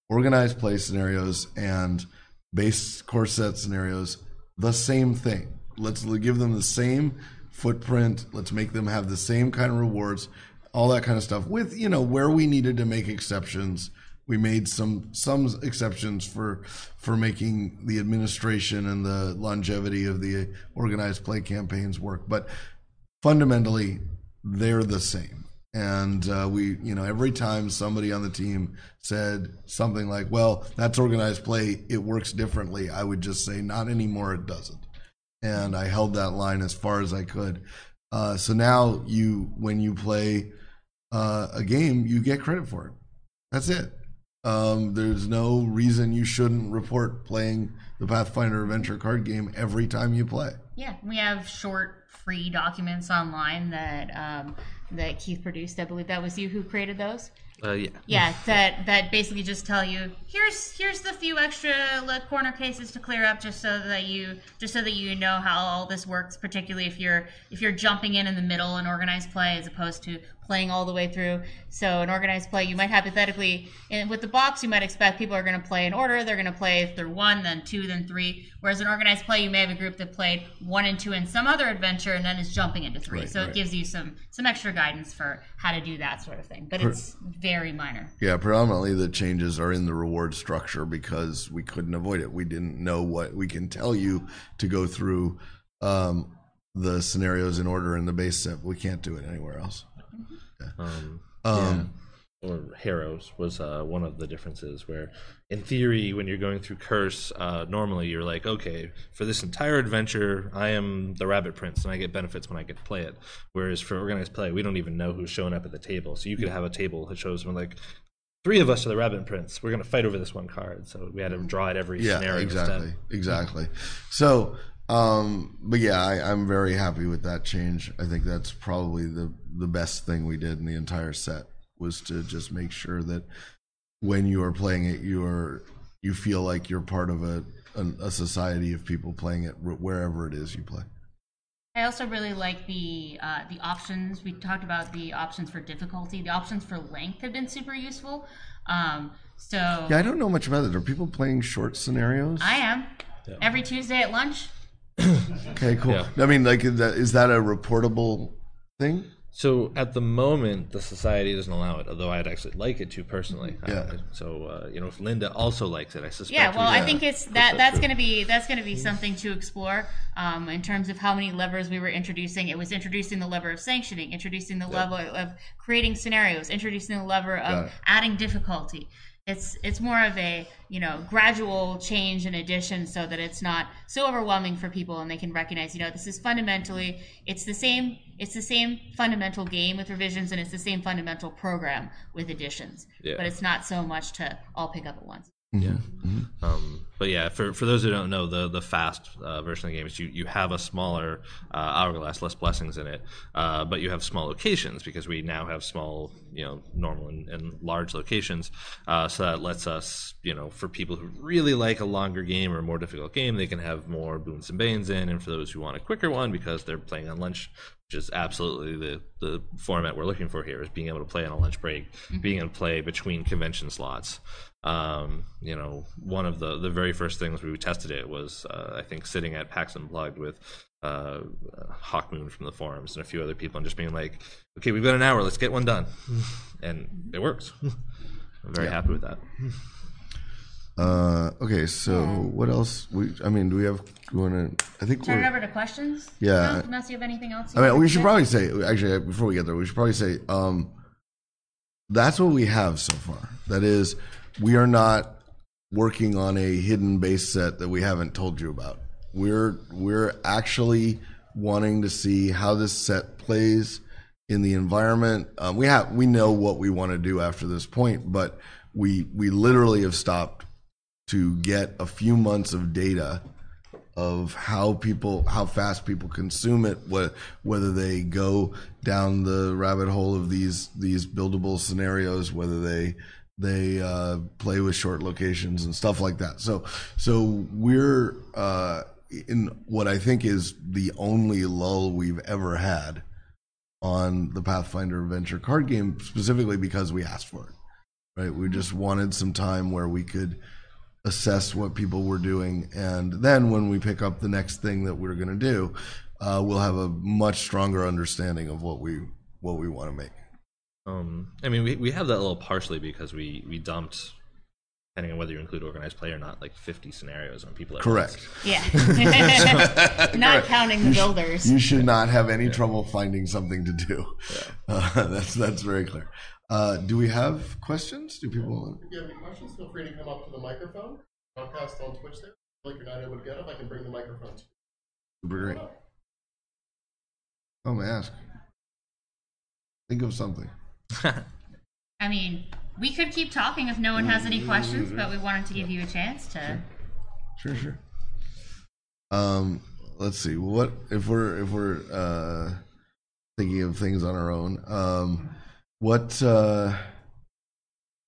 [SPEAKER 3] organized play scenarios and base core set scenarios the same thing. Let's give them the same footprint. Let's make them have the same kind of rewards, all that kind of stuff. With you know where we needed to make exceptions, we made some some exceptions for for making the administration and the longevity of the organized play campaigns work. But fundamentally, they're the same. And uh, we, you know, every time somebody on the team said something like, "Well, that's organized play. It works differently," I would just say, "Not anymore. It doesn't." And I held that line as far as I could. Uh, so now you, when you play uh, a game, you get credit for it. That's it. Um, there's no reason you shouldn't report playing the Pathfinder Adventure card game every time you play.
[SPEAKER 5] Yeah, we have short free documents online that um, that Keith produced. I believe that was you who created those.
[SPEAKER 6] Uh, yeah.
[SPEAKER 5] Yeah, that that basically just tell you here's here's the few extra like, corner cases to clear up, just so that you just so that you know how all this works. Particularly if you're if you're jumping in in the middle and organized play as opposed to playing all the way through. So an organized play, you might hypothetically, and with the box, you might expect people are going to play in order. They're going to play through one, then two, then three. Whereas an organized play, you may have a group that played one and two in some other adventure, and then is jumping into three.
[SPEAKER 3] Right,
[SPEAKER 5] so
[SPEAKER 3] right.
[SPEAKER 5] it gives you some some extra guidance for how to do that sort of thing. But it's very minor.
[SPEAKER 3] Yeah, predominantly the changes are in the reward structure because we couldn't avoid it. We didn't know what we can tell you to go through um, the scenarios in order in the base set. We can't do it anywhere else.
[SPEAKER 4] Um,
[SPEAKER 3] Um,
[SPEAKER 4] or Harrows was uh, one of the differences where, in theory, when you're going through Curse, uh, normally you're like, okay, for this entire adventure, I am the Rabbit Prince and I get benefits when I get to play it. Whereas for organized play, we don't even know who's showing up at the table. So you could have a table that shows when like, three of us are the Rabbit Prince. We're going to fight over this one card. So we had to draw it every
[SPEAKER 3] yeah,
[SPEAKER 4] scenario
[SPEAKER 3] exactly,
[SPEAKER 4] instead.
[SPEAKER 3] exactly. So, um, but yeah, I, I'm very happy with that change. I think that's probably the the best thing we did in the entire set was to just make sure that when you are playing it, you are you feel like you're part of a a, a society of people playing it wherever it is you play.
[SPEAKER 5] I also really like the uh, the options. We talked about the options for difficulty. The options for length have been super useful. Um, so
[SPEAKER 3] Yeah, I don't know much about it. Are people playing short scenarios?
[SPEAKER 5] I am every Tuesday at lunch.
[SPEAKER 3] okay, cool.
[SPEAKER 4] Yeah.
[SPEAKER 3] I mean, like, is that a reportable thing?
[SPEAKER 4] So at the moment, the society doesn't allow it. Although I'd actually like it to personally.
[SPEAKER 3] Yeah.
[SPEAKER 4] Uh, so uh, you know, if Linda also likes it, I suspect.
[SPEAKER 5] Yeah, well, I think it's that. That's going to be that's going to be something to explore um, in terms of how many levers we were introducing. It was introducing the lever of sanctioning, introducing the lever of creating scenarios, introducing the lever of adding difficulty. It's it's more of a you know gradual change and addition, so that it's not so overwhelming for people, and they can recognize you know this is fundamentally it's the same it's the same fundamental game with revisions, and it's the same fundamental program with additions.
[SPEAKER 4] Yeah.
[SPEAKER 5] But it's not so much to all pick up at once.
[SPEAKER 4] Yeah. Um, but yeah, for, for those who don't know, the the fast uh, version of the game is you, you have a smaller uh, hourglass, less blessings in it, uh, but you have small locations because we now have small, you know, normal and, and large locations. Uh, so that lets us, you know, for people who really like a longer game or a more difficult game, they can have more boons and banes in. And for those who want a quicker one because they're playing on lunch, which is absolutely the, the format we're looking for here is being able to play on a lunch break, being able to play between convention slots. Um, you know, one of the, the very first things we tested it was, uh, I think, sitting at PAX Unplugged with uh, Hawkmoon from the forums and a few other people and just being like, okay, we've got an hour, let's get one done. And it works. I'm very happy with that.
[SPEAKER 3] Uh, okay, so what else? We, I mean, do we have? We want to? I think
[SPEAKER 5] Turn it over to questions.
[SPEAKER 3] Yeah.
[SPEAKER 5] No? Unless you have anything else.
[SPEAKER 3] I mean, we should
[SPEAKER 5] say?
[SPEAKER 3] probably say actually before we get there, we should probably say um, that's what we have so far. That is, we are not working on a hidden base set that we haven't told you about. We're we're actually wanting to see how this set plays in the environment. Um, we have we know what we want to do after this point, but we we literally have stopped to get a few months of data of how people how fast people consume it what whether they go down the rabbit hole of these these buildable scenarios whether they they uh, play with short locations and stuff like that so so we're uh, in what I think is the only lull we've ever had on the Pathfinder Adventure card game specifically because we asked for it right? We just wanted some time where we could assess what people were doing. And then when we pick up the next thing that we're going to do uh, we'll have a much stronger understanding of what we what we want to make.
[SPEAKER 4] Um, I mean, we, we have that little partially because we, we dumped depending on whether you include organized play or not, like 50 scenarios on people. At
[SPEAKER 3] Correct.
[SPEAKER 4] Once.
[SPEAKER 5] Yeah. Not counting the builders.
[SPEAKER 3] You should not have any trouble finding something to do. Uh, that's that's very clear. Uh, do we have questions? Do people?
[SPEAKER 7] If you have any questions, feel free to come up to the microphone. Podcast on Twitch there. Like you're not able to get up, I can bring the microphone to you.
[SPEAKER 3] Super great. Oh, may I ask? Think of something.
[SPEAKER 5] I mean, we could keep talking if no one has any questions, but we wanted to give you a chance to.
[SPEAKER 3] Sure, sure. Um, let's see. What if we're if we're uh, thinking of things on our own? Um, what? Uh,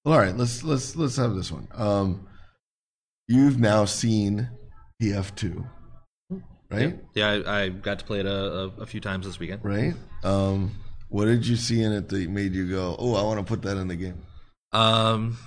[SPEAKER 3] well, all right. Let's let's let's have this one. Um, you've now seen PF two, right?
[SPEAKER 4] Yeah, I, I got to play it a, a, a few times this weekend.
[SPEAKER 3] Right. Um, what did you see in it that made you go, "Oh, I want to put that in the game"?
[SPEAKER 4] Um,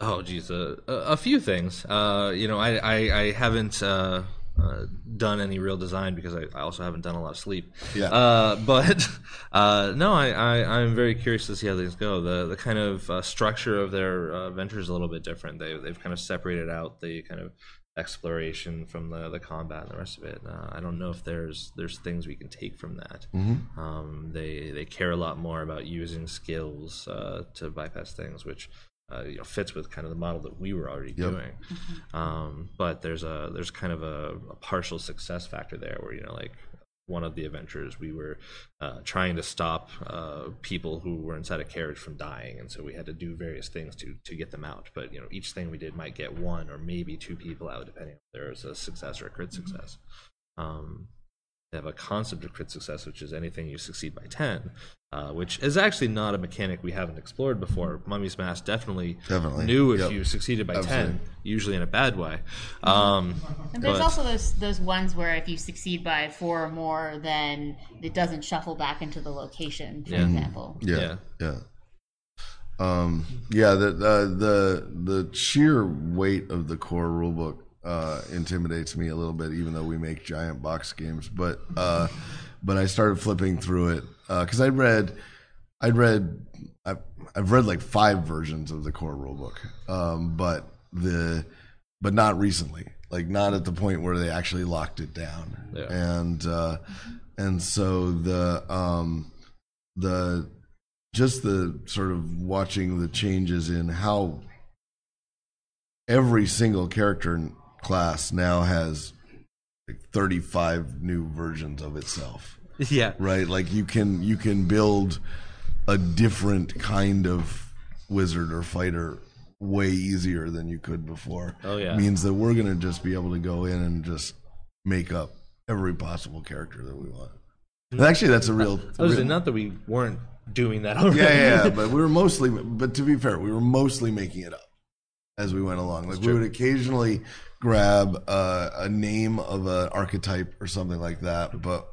[SPEAKER 4] oh, geez, uh, a, a few things. Uh, you know, I, I, I haven't uh, uh, done any real design because I, I also haven't done a lot of sleep.
[SPEAKER 3] Yeah.
[SPEAKER 4] Uh, but uh, no, I, I, I'm very curious to see how things go. The the kind of uh, structure of their uh, venture is a little bit different. They they've kind of separated out the kind of exploration from the, the combat and the rest of it. Uh, I don't know if there's there's things we can take from that. Um, they they care a lot more about using skills uh, to bypass things, which uh, you know fits with kind of the model that we were already
[SPEAKER 3] Yep.
[SPEAKER 4] doing. Um, but there's a there's kind of a, a partial success factor there, where you know like one of the adventures we were uh, trying to stop uh, people who were inside a carriage from dying and so we had to do various things to to get them out. But you know each thing we did might get one or maybe two people out depending on if there was a success or a crit success. Um, they have a concept of crit success which is anything you succeed by 10 uh, which is actually not a mechanic we haven't explored before mummy's mask definitely,
[SPEAKER 3] Definitely.
[SPEAKER 4] knew if
[SPEAKER 3] Yep.
[SPEAKER 4] you succeeded by
[SPEAKER 3] Absolutely.
[SPEAKER 4] 10 usually in a bad way um,
[SPEAKER 5] And there's
[SPEAKER 4] but-
[SPEAKER 5] also those those ones where if you succeed by four or more, then it doesn't shuffle back into the location, for
[SPEAKER 4] Yeah.
[SPEAKER 5] example.
[SPEAKER 3] Yeah,
[SPEAKER 4] Yeah.
[SPEAKER 3] yeah. Um, yeah, the, the the the sheer weight of the core rulebook uh, intimidates me a little bit, even though we make giant box games. But uh, but I started flipping through it because I'd read I'd read I've, I've read like five versions of the core rulebook, um, but the but not recently, like not at the point where they actually locked it down,
[SPEAKER 4] Yeah.
[SPEAKER 3] and uh, and so the um, the just the sort of watching the changes in how every single character class now has like 35 new versions of itself
[SPEAKER 4] yeah
[SPEAKER 3] right like you can you can build a different kind of wizard or fighter way easier than you could before
[SPEAKER 4] Oh, yeah.
[SPEAKER 3] means that we're going to just be able to go in and just make up every possible character that we want and actually that's a real,
[SPEAKER 4] I was
[SPEAKER 3] real-
[SPEAKER 4] not that we weren't doing that already.
[SPEAKER 3] yeah, yeah, yeah, but we were mostly, but to be fair, we were mostly making it up as we went along. Like we would occasionally grab uh, a name of an archetype or something like that, but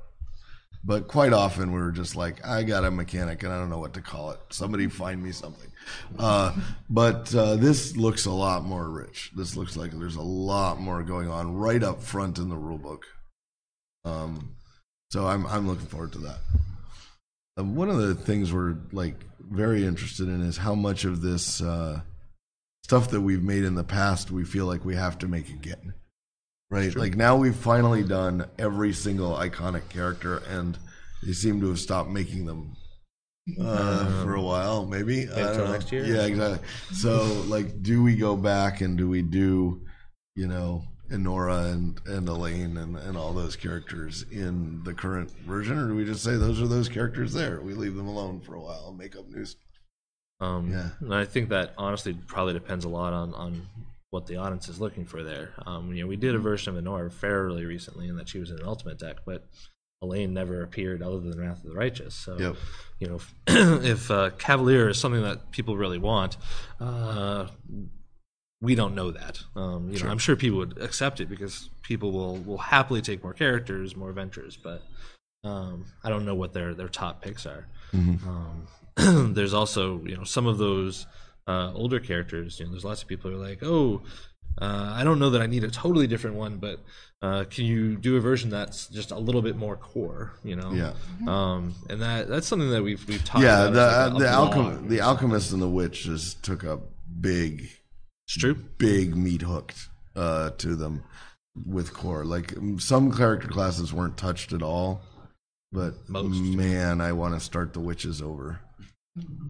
[SPEAKER 3] but quite often we were just like, I got a mechanic and I don't know what to call it. Somebody find me something. Uh, but uh, this looks a lot more rich. This looks like there's a lot more going on right up front in the rule book. Um, so I'm I'm looking forward to that. Um, one of the things we're like very interested in is how much of this uh, stuff that we've made in the past we feel like we have to make again. Right? Like now we've finally done every single iconic character, and they seem to have stopped making them uh, for a while, maybe.
[SPEAKER 4] Until next year?
[SPEAKER 3] Yeah, exactly. So, like, do we go back and do we do, you know, Enora and, and Alain and, and all those characters in the current version, or do we just say those are those characters there? We leave them alone for a while and make up new.
[SPEAKER 4] Um,
[SPEAKER 3] Yeah.
[SPEAKER 4] And I think that honestly probably depends a lot on, on what the audience is looking for there. Um, you know, we did a version of Enora fairly recently in that she was in an ultimate deck, but Alain never appeared other than Wrath of the Righteous. So,
[SPEAKER 3] Yep.
[SPEAKER 4] you know, if, if uh, Cavalier is something that people really want, uh, we don't know that. Um, you know, I'm sure people would accept it because people will, will happily take more characters, more adventures, but um, I don't know what their, their top picks are. Um, there's also you know some of those uh, older characters. You know, there's lots of people who are like, oh, uh, I don't know that I need a totally different one, but uh, can you do a version that's just a little bit more core? You know,
[SPEAKER 3] Yeah.
[SPEAKER 4] Um, and that that's something that we've we've talked
[SPEAKER 3] yeah,
[SPEAKER 4] about.
[SPEAKER 3] the
[SPEAKER 4] as
[SPEAKER 3] uh, the
[SPEAKER 4] a
[SPEAKER 3] alchem- the alchemist and the witch just took a big
[SPEAKER 8] It's true.
[SPEAKER 3] big meat hooked uh, to them with core. Like some character classes weren't touched at all, but
[SPEAKER 8] Most.
[SPEAKER 3] man, I want to start the witches over.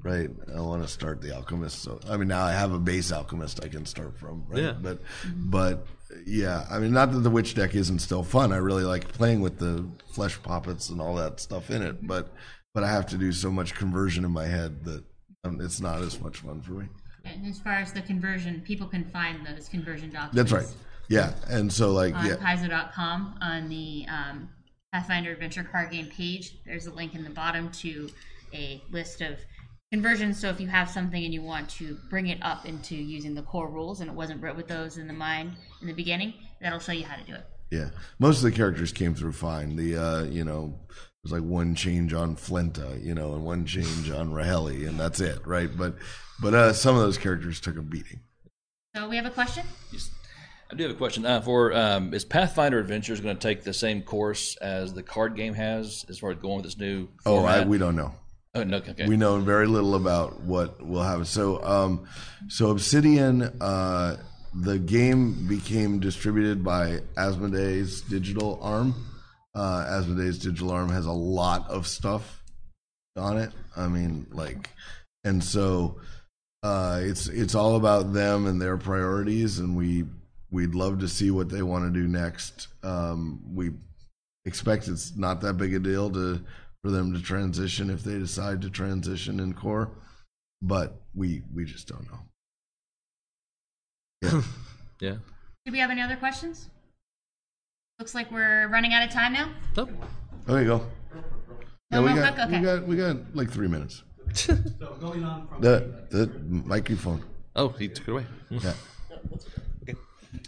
[SPEAKER 3] Right, I want to start the alchemist. So I mean, now I have a base alchemist I can start from. Right?
[SPEAKER 8] Yeah.
[SPEAKER 3] but but yeah, I mean, not that the witch deck isn't still fun. I really like playing with the flesh poppets and all that stuff in it. But but I have to do so much conversion in my head that um, it's not as much fun for me.
[SPEAKER 5] And as far as the conversion, people can find those conversion documents.
[SPEAKER 3] That's right. Yeah, and so like
[SPEAKER 5] On
[SPEAKER 3] yeah,
[SPEAKER 5] Paizo.com on the um, Pathfinder Adventure card game page, there's a link in the bottom to a list of conversions. So if you have something and you want to bring it up into using the core rules and it wasn't writ with those in the mind in the beginning, that'll show you how to do it.
[SPEAKER 3] Yeah, most of the characters came through fine. The uh, you know, there's like one change on Flenta, you know, and one change on Raheli, and that's it, right? But but uh, some of those characters took a beating.
[SPEAKER 5] So we have a question.
[SPEAKER 9] I do have a question. Uh, for um, is Pathfinder Adventures going to take the same course as the card game has as far as going with this new
[SPEAKER 3] Oh, I, we don't know.
[SPEAKER 9] Oh no, okay.
[SPEAKER 3] We know very little about what will happen. So, um, so Obsidian, uh, the game became distributed by Asmodee's digital arm. Uh, Asmodee's digital arm has a lot of stuff on it. I mean, like, and so uh, it's it's all about them and their priorities, and we we'd love to see what they want to do next. Um, we expect it's not that big a deal to for them to transition if they decide to transition in core, but we we just don't know. Yeah.
[SPEAKER 8] Yeah.
[SPEAKER 5] Do we have any other questions? Looks like we're running out of time now.
[SPEAKER 8] Oh,
[SPEAKER 3] There you go. Yeah, we
[SPEAKER 5] more
[SPEAKER 3] got
[SPEAKER 5] quick? Okay.
[SPEAKER 3] we got we got like three minutes. the the microphone.
[SPEAKER 8] oh, he took it away.
[SPEAKER 3] Yeah.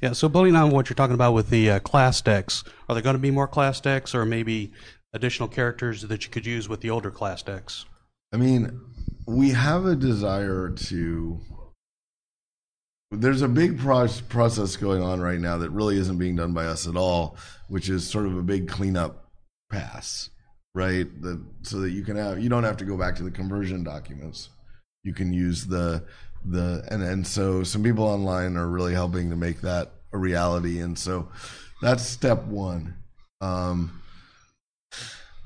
[SPEAKER 10] Yeah, so building on what you're talking about with the uh, class decks, are there going to be more class decks or maybe additional characters that you could use with the older class decks?
[SPEAKER 3] I mean, we have a desire to. There's a big pro- process going on right now that really isn't being done by us at all, which is sort of a big cleanup pass, right? The, so that you can have you don't have to go back to the conversion documents. You can use the the and and so some people online are really helping to make that a reality, and so that's step one. Um,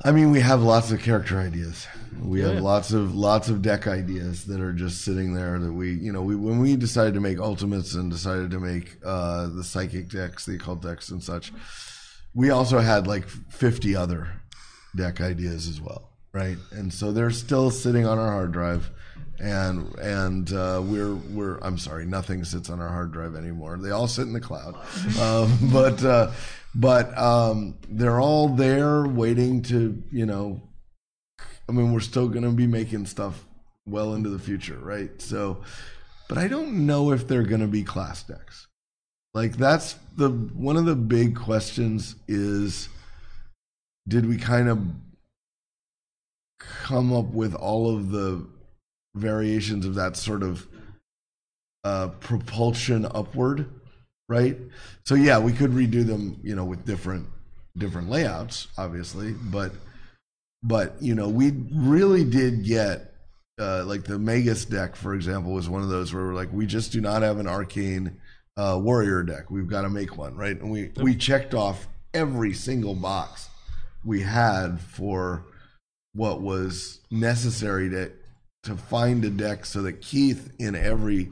[SPEAKER 3] I mean, we have lots of character ideas. We have lots of lots of deck ideas that are just sitting there that we, you know, we when we decided to make ultimates and decided to make uh, the psychic decks, the occult decks, and such, we also had like fifty other deck ideas as well, right? And so they're still sitting on our hard drive, and and uh, we're we're I'm sorry, nothing sits on our hard drive anymore. They all sit in the cloud, um, but uh, but um, they're all there waiting to you know. I mean, we're still going to be making stuff well into the future, right? So, but I don't know if they're going to be class decks. Like that's the one of the big questions is did we kind of come up with all of the variations of that sort of uh, propulsion upward, right? So yeah, we could redo them, you know, with different different layouts, obviously, but but you know, we really did get uh, like the Magus deck, for example, was one of those where we're like, we just do not have an arcane uh, warrior deck. We've got to make one, right? And we we checked off every single box we had for what was necessary to to find a deck so that Keith in every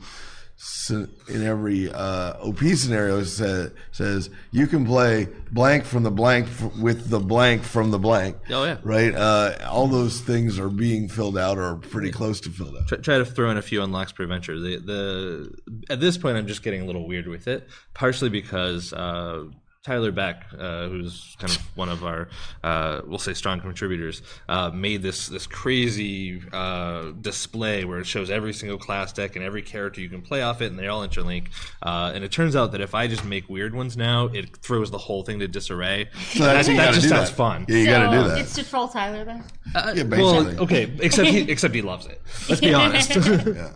[SPEAKER 3] in every uh, OP scenario says says you can play blank from the blank f- with the blank from the blank.
[SPEAKER 8] Oh, yeah.
[SPEAKER 3] right. Uh, all those things are being filled out or pretty close to filled out.
[SPEAKER 8] Try, try to throw in a few unlocks per venture. The the at this point, I'm just getting a little weird with it, partially because uh, Tyler Beck, uh, who's kind of one of our uh, we'll say strong contributors, uh, made this this crazy uh, display where it shows every single class deck and every character you can play off it, and they all interlink. Uh, and it turns out that if I just make weird ones now, it throws the whole thing to disarray.
[SPEAKER 3] So that's-
[SPEAKER 8] that that just sounds
[SPEAKER 3] that.
[SPEAKER 8] fun.
[SPEAKER 3] Yeah, you got to do
[SPEAKER 5] So
[SPEAKER 3] that.
[SPEAKER 5] It's to troll Tyler then.
[SPEAKER 8] Uh,
[SPEAKER 3] Yeah,
[SPEAKER 8] well,
[SPEAKER 3] basically.
[SPEAKER 8] okay, except he except he loves it. Let's be honest.
[SPEAKER 3] yeah.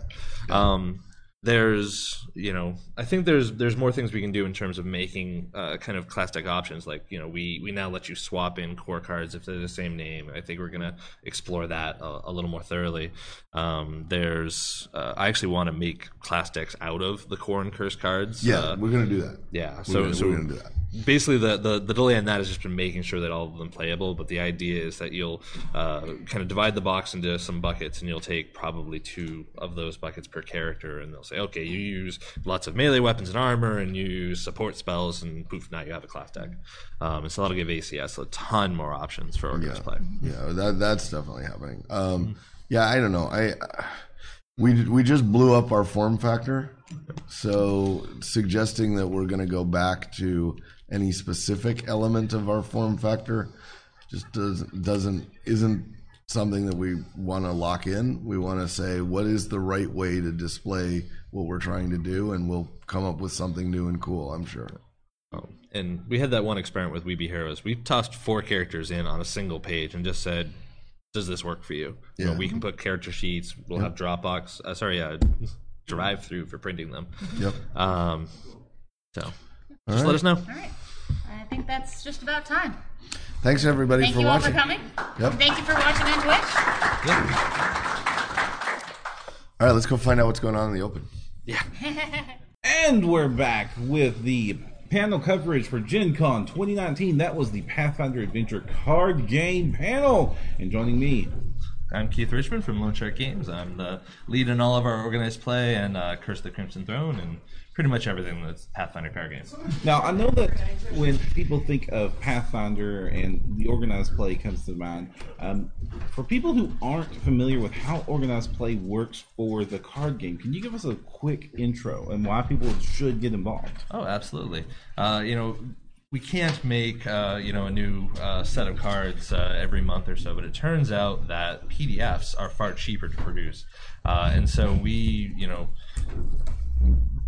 [SPEAKER 8] Um,
[SPEAKER 4] there's you know I think there's there's more things we can do in terms of making uh, kind of class deck options. Like you know we we now let you swap in core cards if they're the same name. I think we're gonna explore that a, a little more thoroughly. Um, there's uh, I actually want to make class decks out of the core and curse cards.
[SPEAKER 3] Yeah,
[SPEAKER 4] Uh,
[SPEAKER 3] we're gonna do that.
[SPEAKER 4] yeah.
[SPEAKER 3] We're
[SPEAKER 4] So
[SPEAKER 3] gonna,
[SPEAKER 4] so
[SPEAKER 3] we're gonna do that.
[SPEAKER 4] basically the, the the delay on that has just been making sure that all of them playable but the idea is that you'll uh, kind of divide the box into some buckets and you'll take probably two of those buckets per character and they'll say okay you use lots of melee weapons and armor and you use support spells and poof now you have a class deck um, and so that'll give acs a ton more options for organized play
[SPEAKER 3] Yeah, that that's definitely happening. Um, yeah, I don't know. I we we just blew up our form factor, so suggesting that we're going to go back to any specific element of our form factor just does doesn't isn't something that we want to lock in. We want to say what is the right way to display what we're trying to do, and we'll come up with something new and cool. I'm sure.
[SPEAKER 4] Um, and we had that one experiment with We Be Heroes. We tossed four characters in on a single page and just said, "Does this work for you?" You know,
[SPEAKER 3] Yeah.
[SPEAKER 4] we can put character sheets. We'll have Dropbox. Uh, sorry, uh, drive through for printing them.
[SPEAKER 3] Yep.
[SPEAKER 4] Um, so
[SPEAKER 3] All
[SPEAKER 4] just
[SPEAKER 3] right.
[SPEAKER 4] let us know.
[SPEAKER 5] All right. I think that's just about time.
[SPEAKER 3] Thanks everybody
[SPEAKER 5] Thank
[SPEAKER 3] for
[SPEAKER 5] you all
[SPEAKER 3] watching.
[SPEAKER 5] for coming.
[SPEAKER 3] Yep.
[SPEAKER 5] Thank you for watching on Twitch.
[SPEAKER 3] All right, let's go find out what's going on in the open. Yeah.
[SPEAKER 2] and we're back with the panel coverage for Gen Con 2019. That was the Pathfinder Adventure card game panel. And joining me,
[SPEAKER 4] I'm Keith Richmond from Lone Shark Games. I'm the lead in all of our organized play and uh, Curse the Crimson Throne and pretty much everything that's Pathfinder card games.
[SPEAKER 2] Now, I know that when people think of Pathfinder and the organized play comes to mind, um, for people who aren't familiar with how organized play works for the card game, can you give us a quick intro and why people should get involved?
[SPEAKER 4] Oh, absolutely. Uh, you know, we can't make uh, you know a new uh, set of cards uh, every month or so, but it turns out that PDFs are far cheaper to produce, uh, and so we you know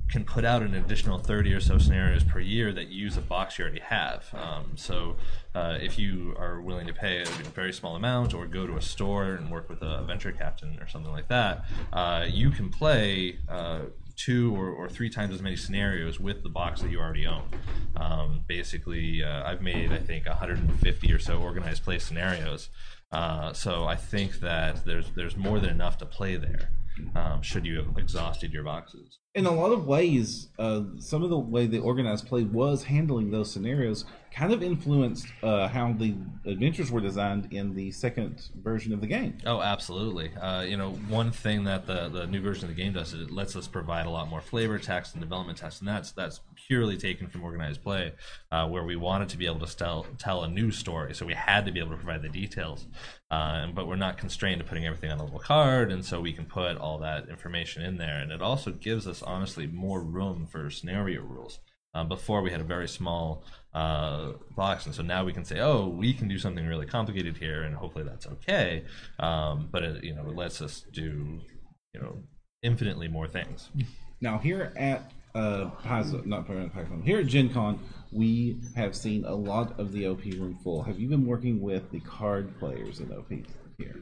[SPEAKER 4] can put out an additional 30 or so scenarios per year that use a box you already have. Um, so uh, if you are willing to pay a very small amount or go to a store and work with a venture captain or something like that, uh, you can play uh, two or, or three times as many scenarios with the box that you already own. Um, basically, uh, I've made, I think, 150 or so organized play scenarios. Uh, so I think that there's there's more than enough to play there. Um, should you have exhausted your boxes?
[SPEAKER 2] In a lot of ways, uh, some of the way the organized play was handling those scenarios kind of influenced uh, how the adventures were designed in the second version of the game.
[SPEAKER 4] Oh, absolutely. Uh, you know, one thing that the, the new version of the game does is it lets us provide a lot more flavor text and development text, and that's that's purely taken from organized play, uh, where we wanted to be able to tell tell a new story, so we had to be able to provide the details, uh, but we're not constrained to putting everything on a little card, and so we can put all that information in there, and it also gives us honestly more room for scenario rules. Uh, before we had a very small uh, box, and so now we can say, "Oh, we can do something really complicated here," and hopefully that's okay. Um, but it, you know, it lets us do, you know, infinitely more things.
[SPEAKER 2] Now, here at uh, Paizo, not here at Gen Con, we have seen a lot of the OP room full. Have you been working with the card players in OP here?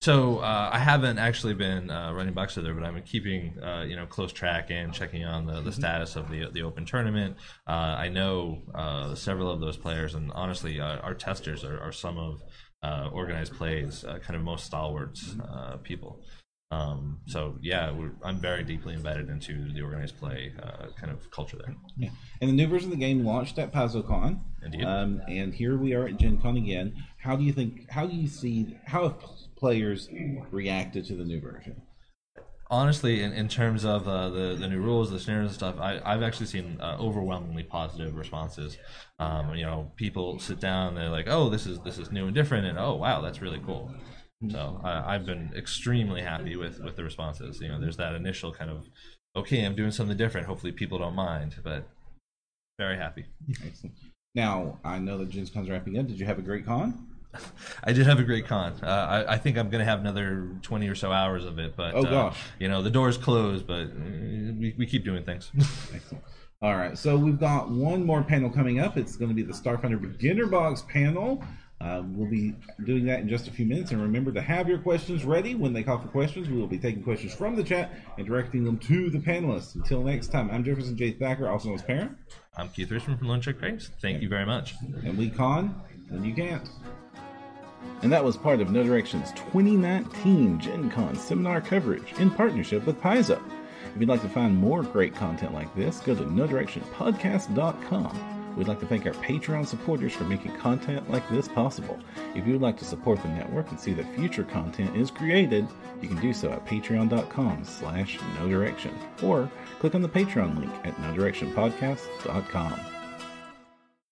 [SPEAKER 4] So uh, I haven't actually been uh, running box there, but I've been keeping uh, you know close track and checking on the, the status of the the open tournament. Uh, I know uh, several of those players, and honestly, uh, our testers are, are some of uh, organized plays uh, kind of most stalwarts uh, people. Um, so yeah, we're, I'm very deeply embedded into the organized play uh, kind of culture there.
[SPEAKER 2] Yeah. And the new version of the game launched at PaizoCon.
[SPEAKER 4] Indeed.
[SPEAKER 2] Um, and here we are at Gen Con again. How do you think, how do you see, how have players reacted to the new version?
[SPEAKER 4] honestly, in, in terms of uh, the the new rules, the scenarios and stuff, I, I've actually seen uh, overwhelmingly positive responses. Um, you know, people sit down, and they're like, "Oh, this is this is new and different," and "Oh, wow, that's really cool." So I, I've been extremely happy with with the responses. You know, there's that initial kind of, "Okay, I'm doing something different. Hopefully, people don't mind," but very happy.
[SPEAKER 2] Excellent. Now, I know that Gen Con's wrapping up. Did you have a great con?
[SPEAKER 4] I did have a great con. Uh, I, I think I'm going to have another 20 or so hours of it, but
[SPEAKER 2] Oh,
[SPEAKER 4] uh,
[SPEAKER 2] gosh.
[SPEAKER 4] you know, the door's closed, but uh, we, we keep doing things.
[SPEAKER 2] Excellent. All right, so we've got one more panel coming up. It's going to be the Starfinder Beginner Box panel. Uh, we'll be doing that in just a few minutes. And remember to have your questions ready when they call for questions. We will be taking questions from the chat and directing them to the panelists. Until next time, I'm Jefferson J. Thacker, also known as Parent.
[SPEAKER 8] I'm Keith Richmond from Check Cranes. Thank you very much.
[SPEAKER 2] And we con, and you can't. And that was part of No Direction's 2019 Gen Con seminar coverage in partnership with Paizo. If you'd like to find more great content like this, go to nodirectionpodcast.com. We'd like to thank our Patreon supporters for making content like this possible. If you would like to support the network and see that future content is created, you can do so at patreon.com slash no direction or click on the Patreon link at nodirectionpodcast.com.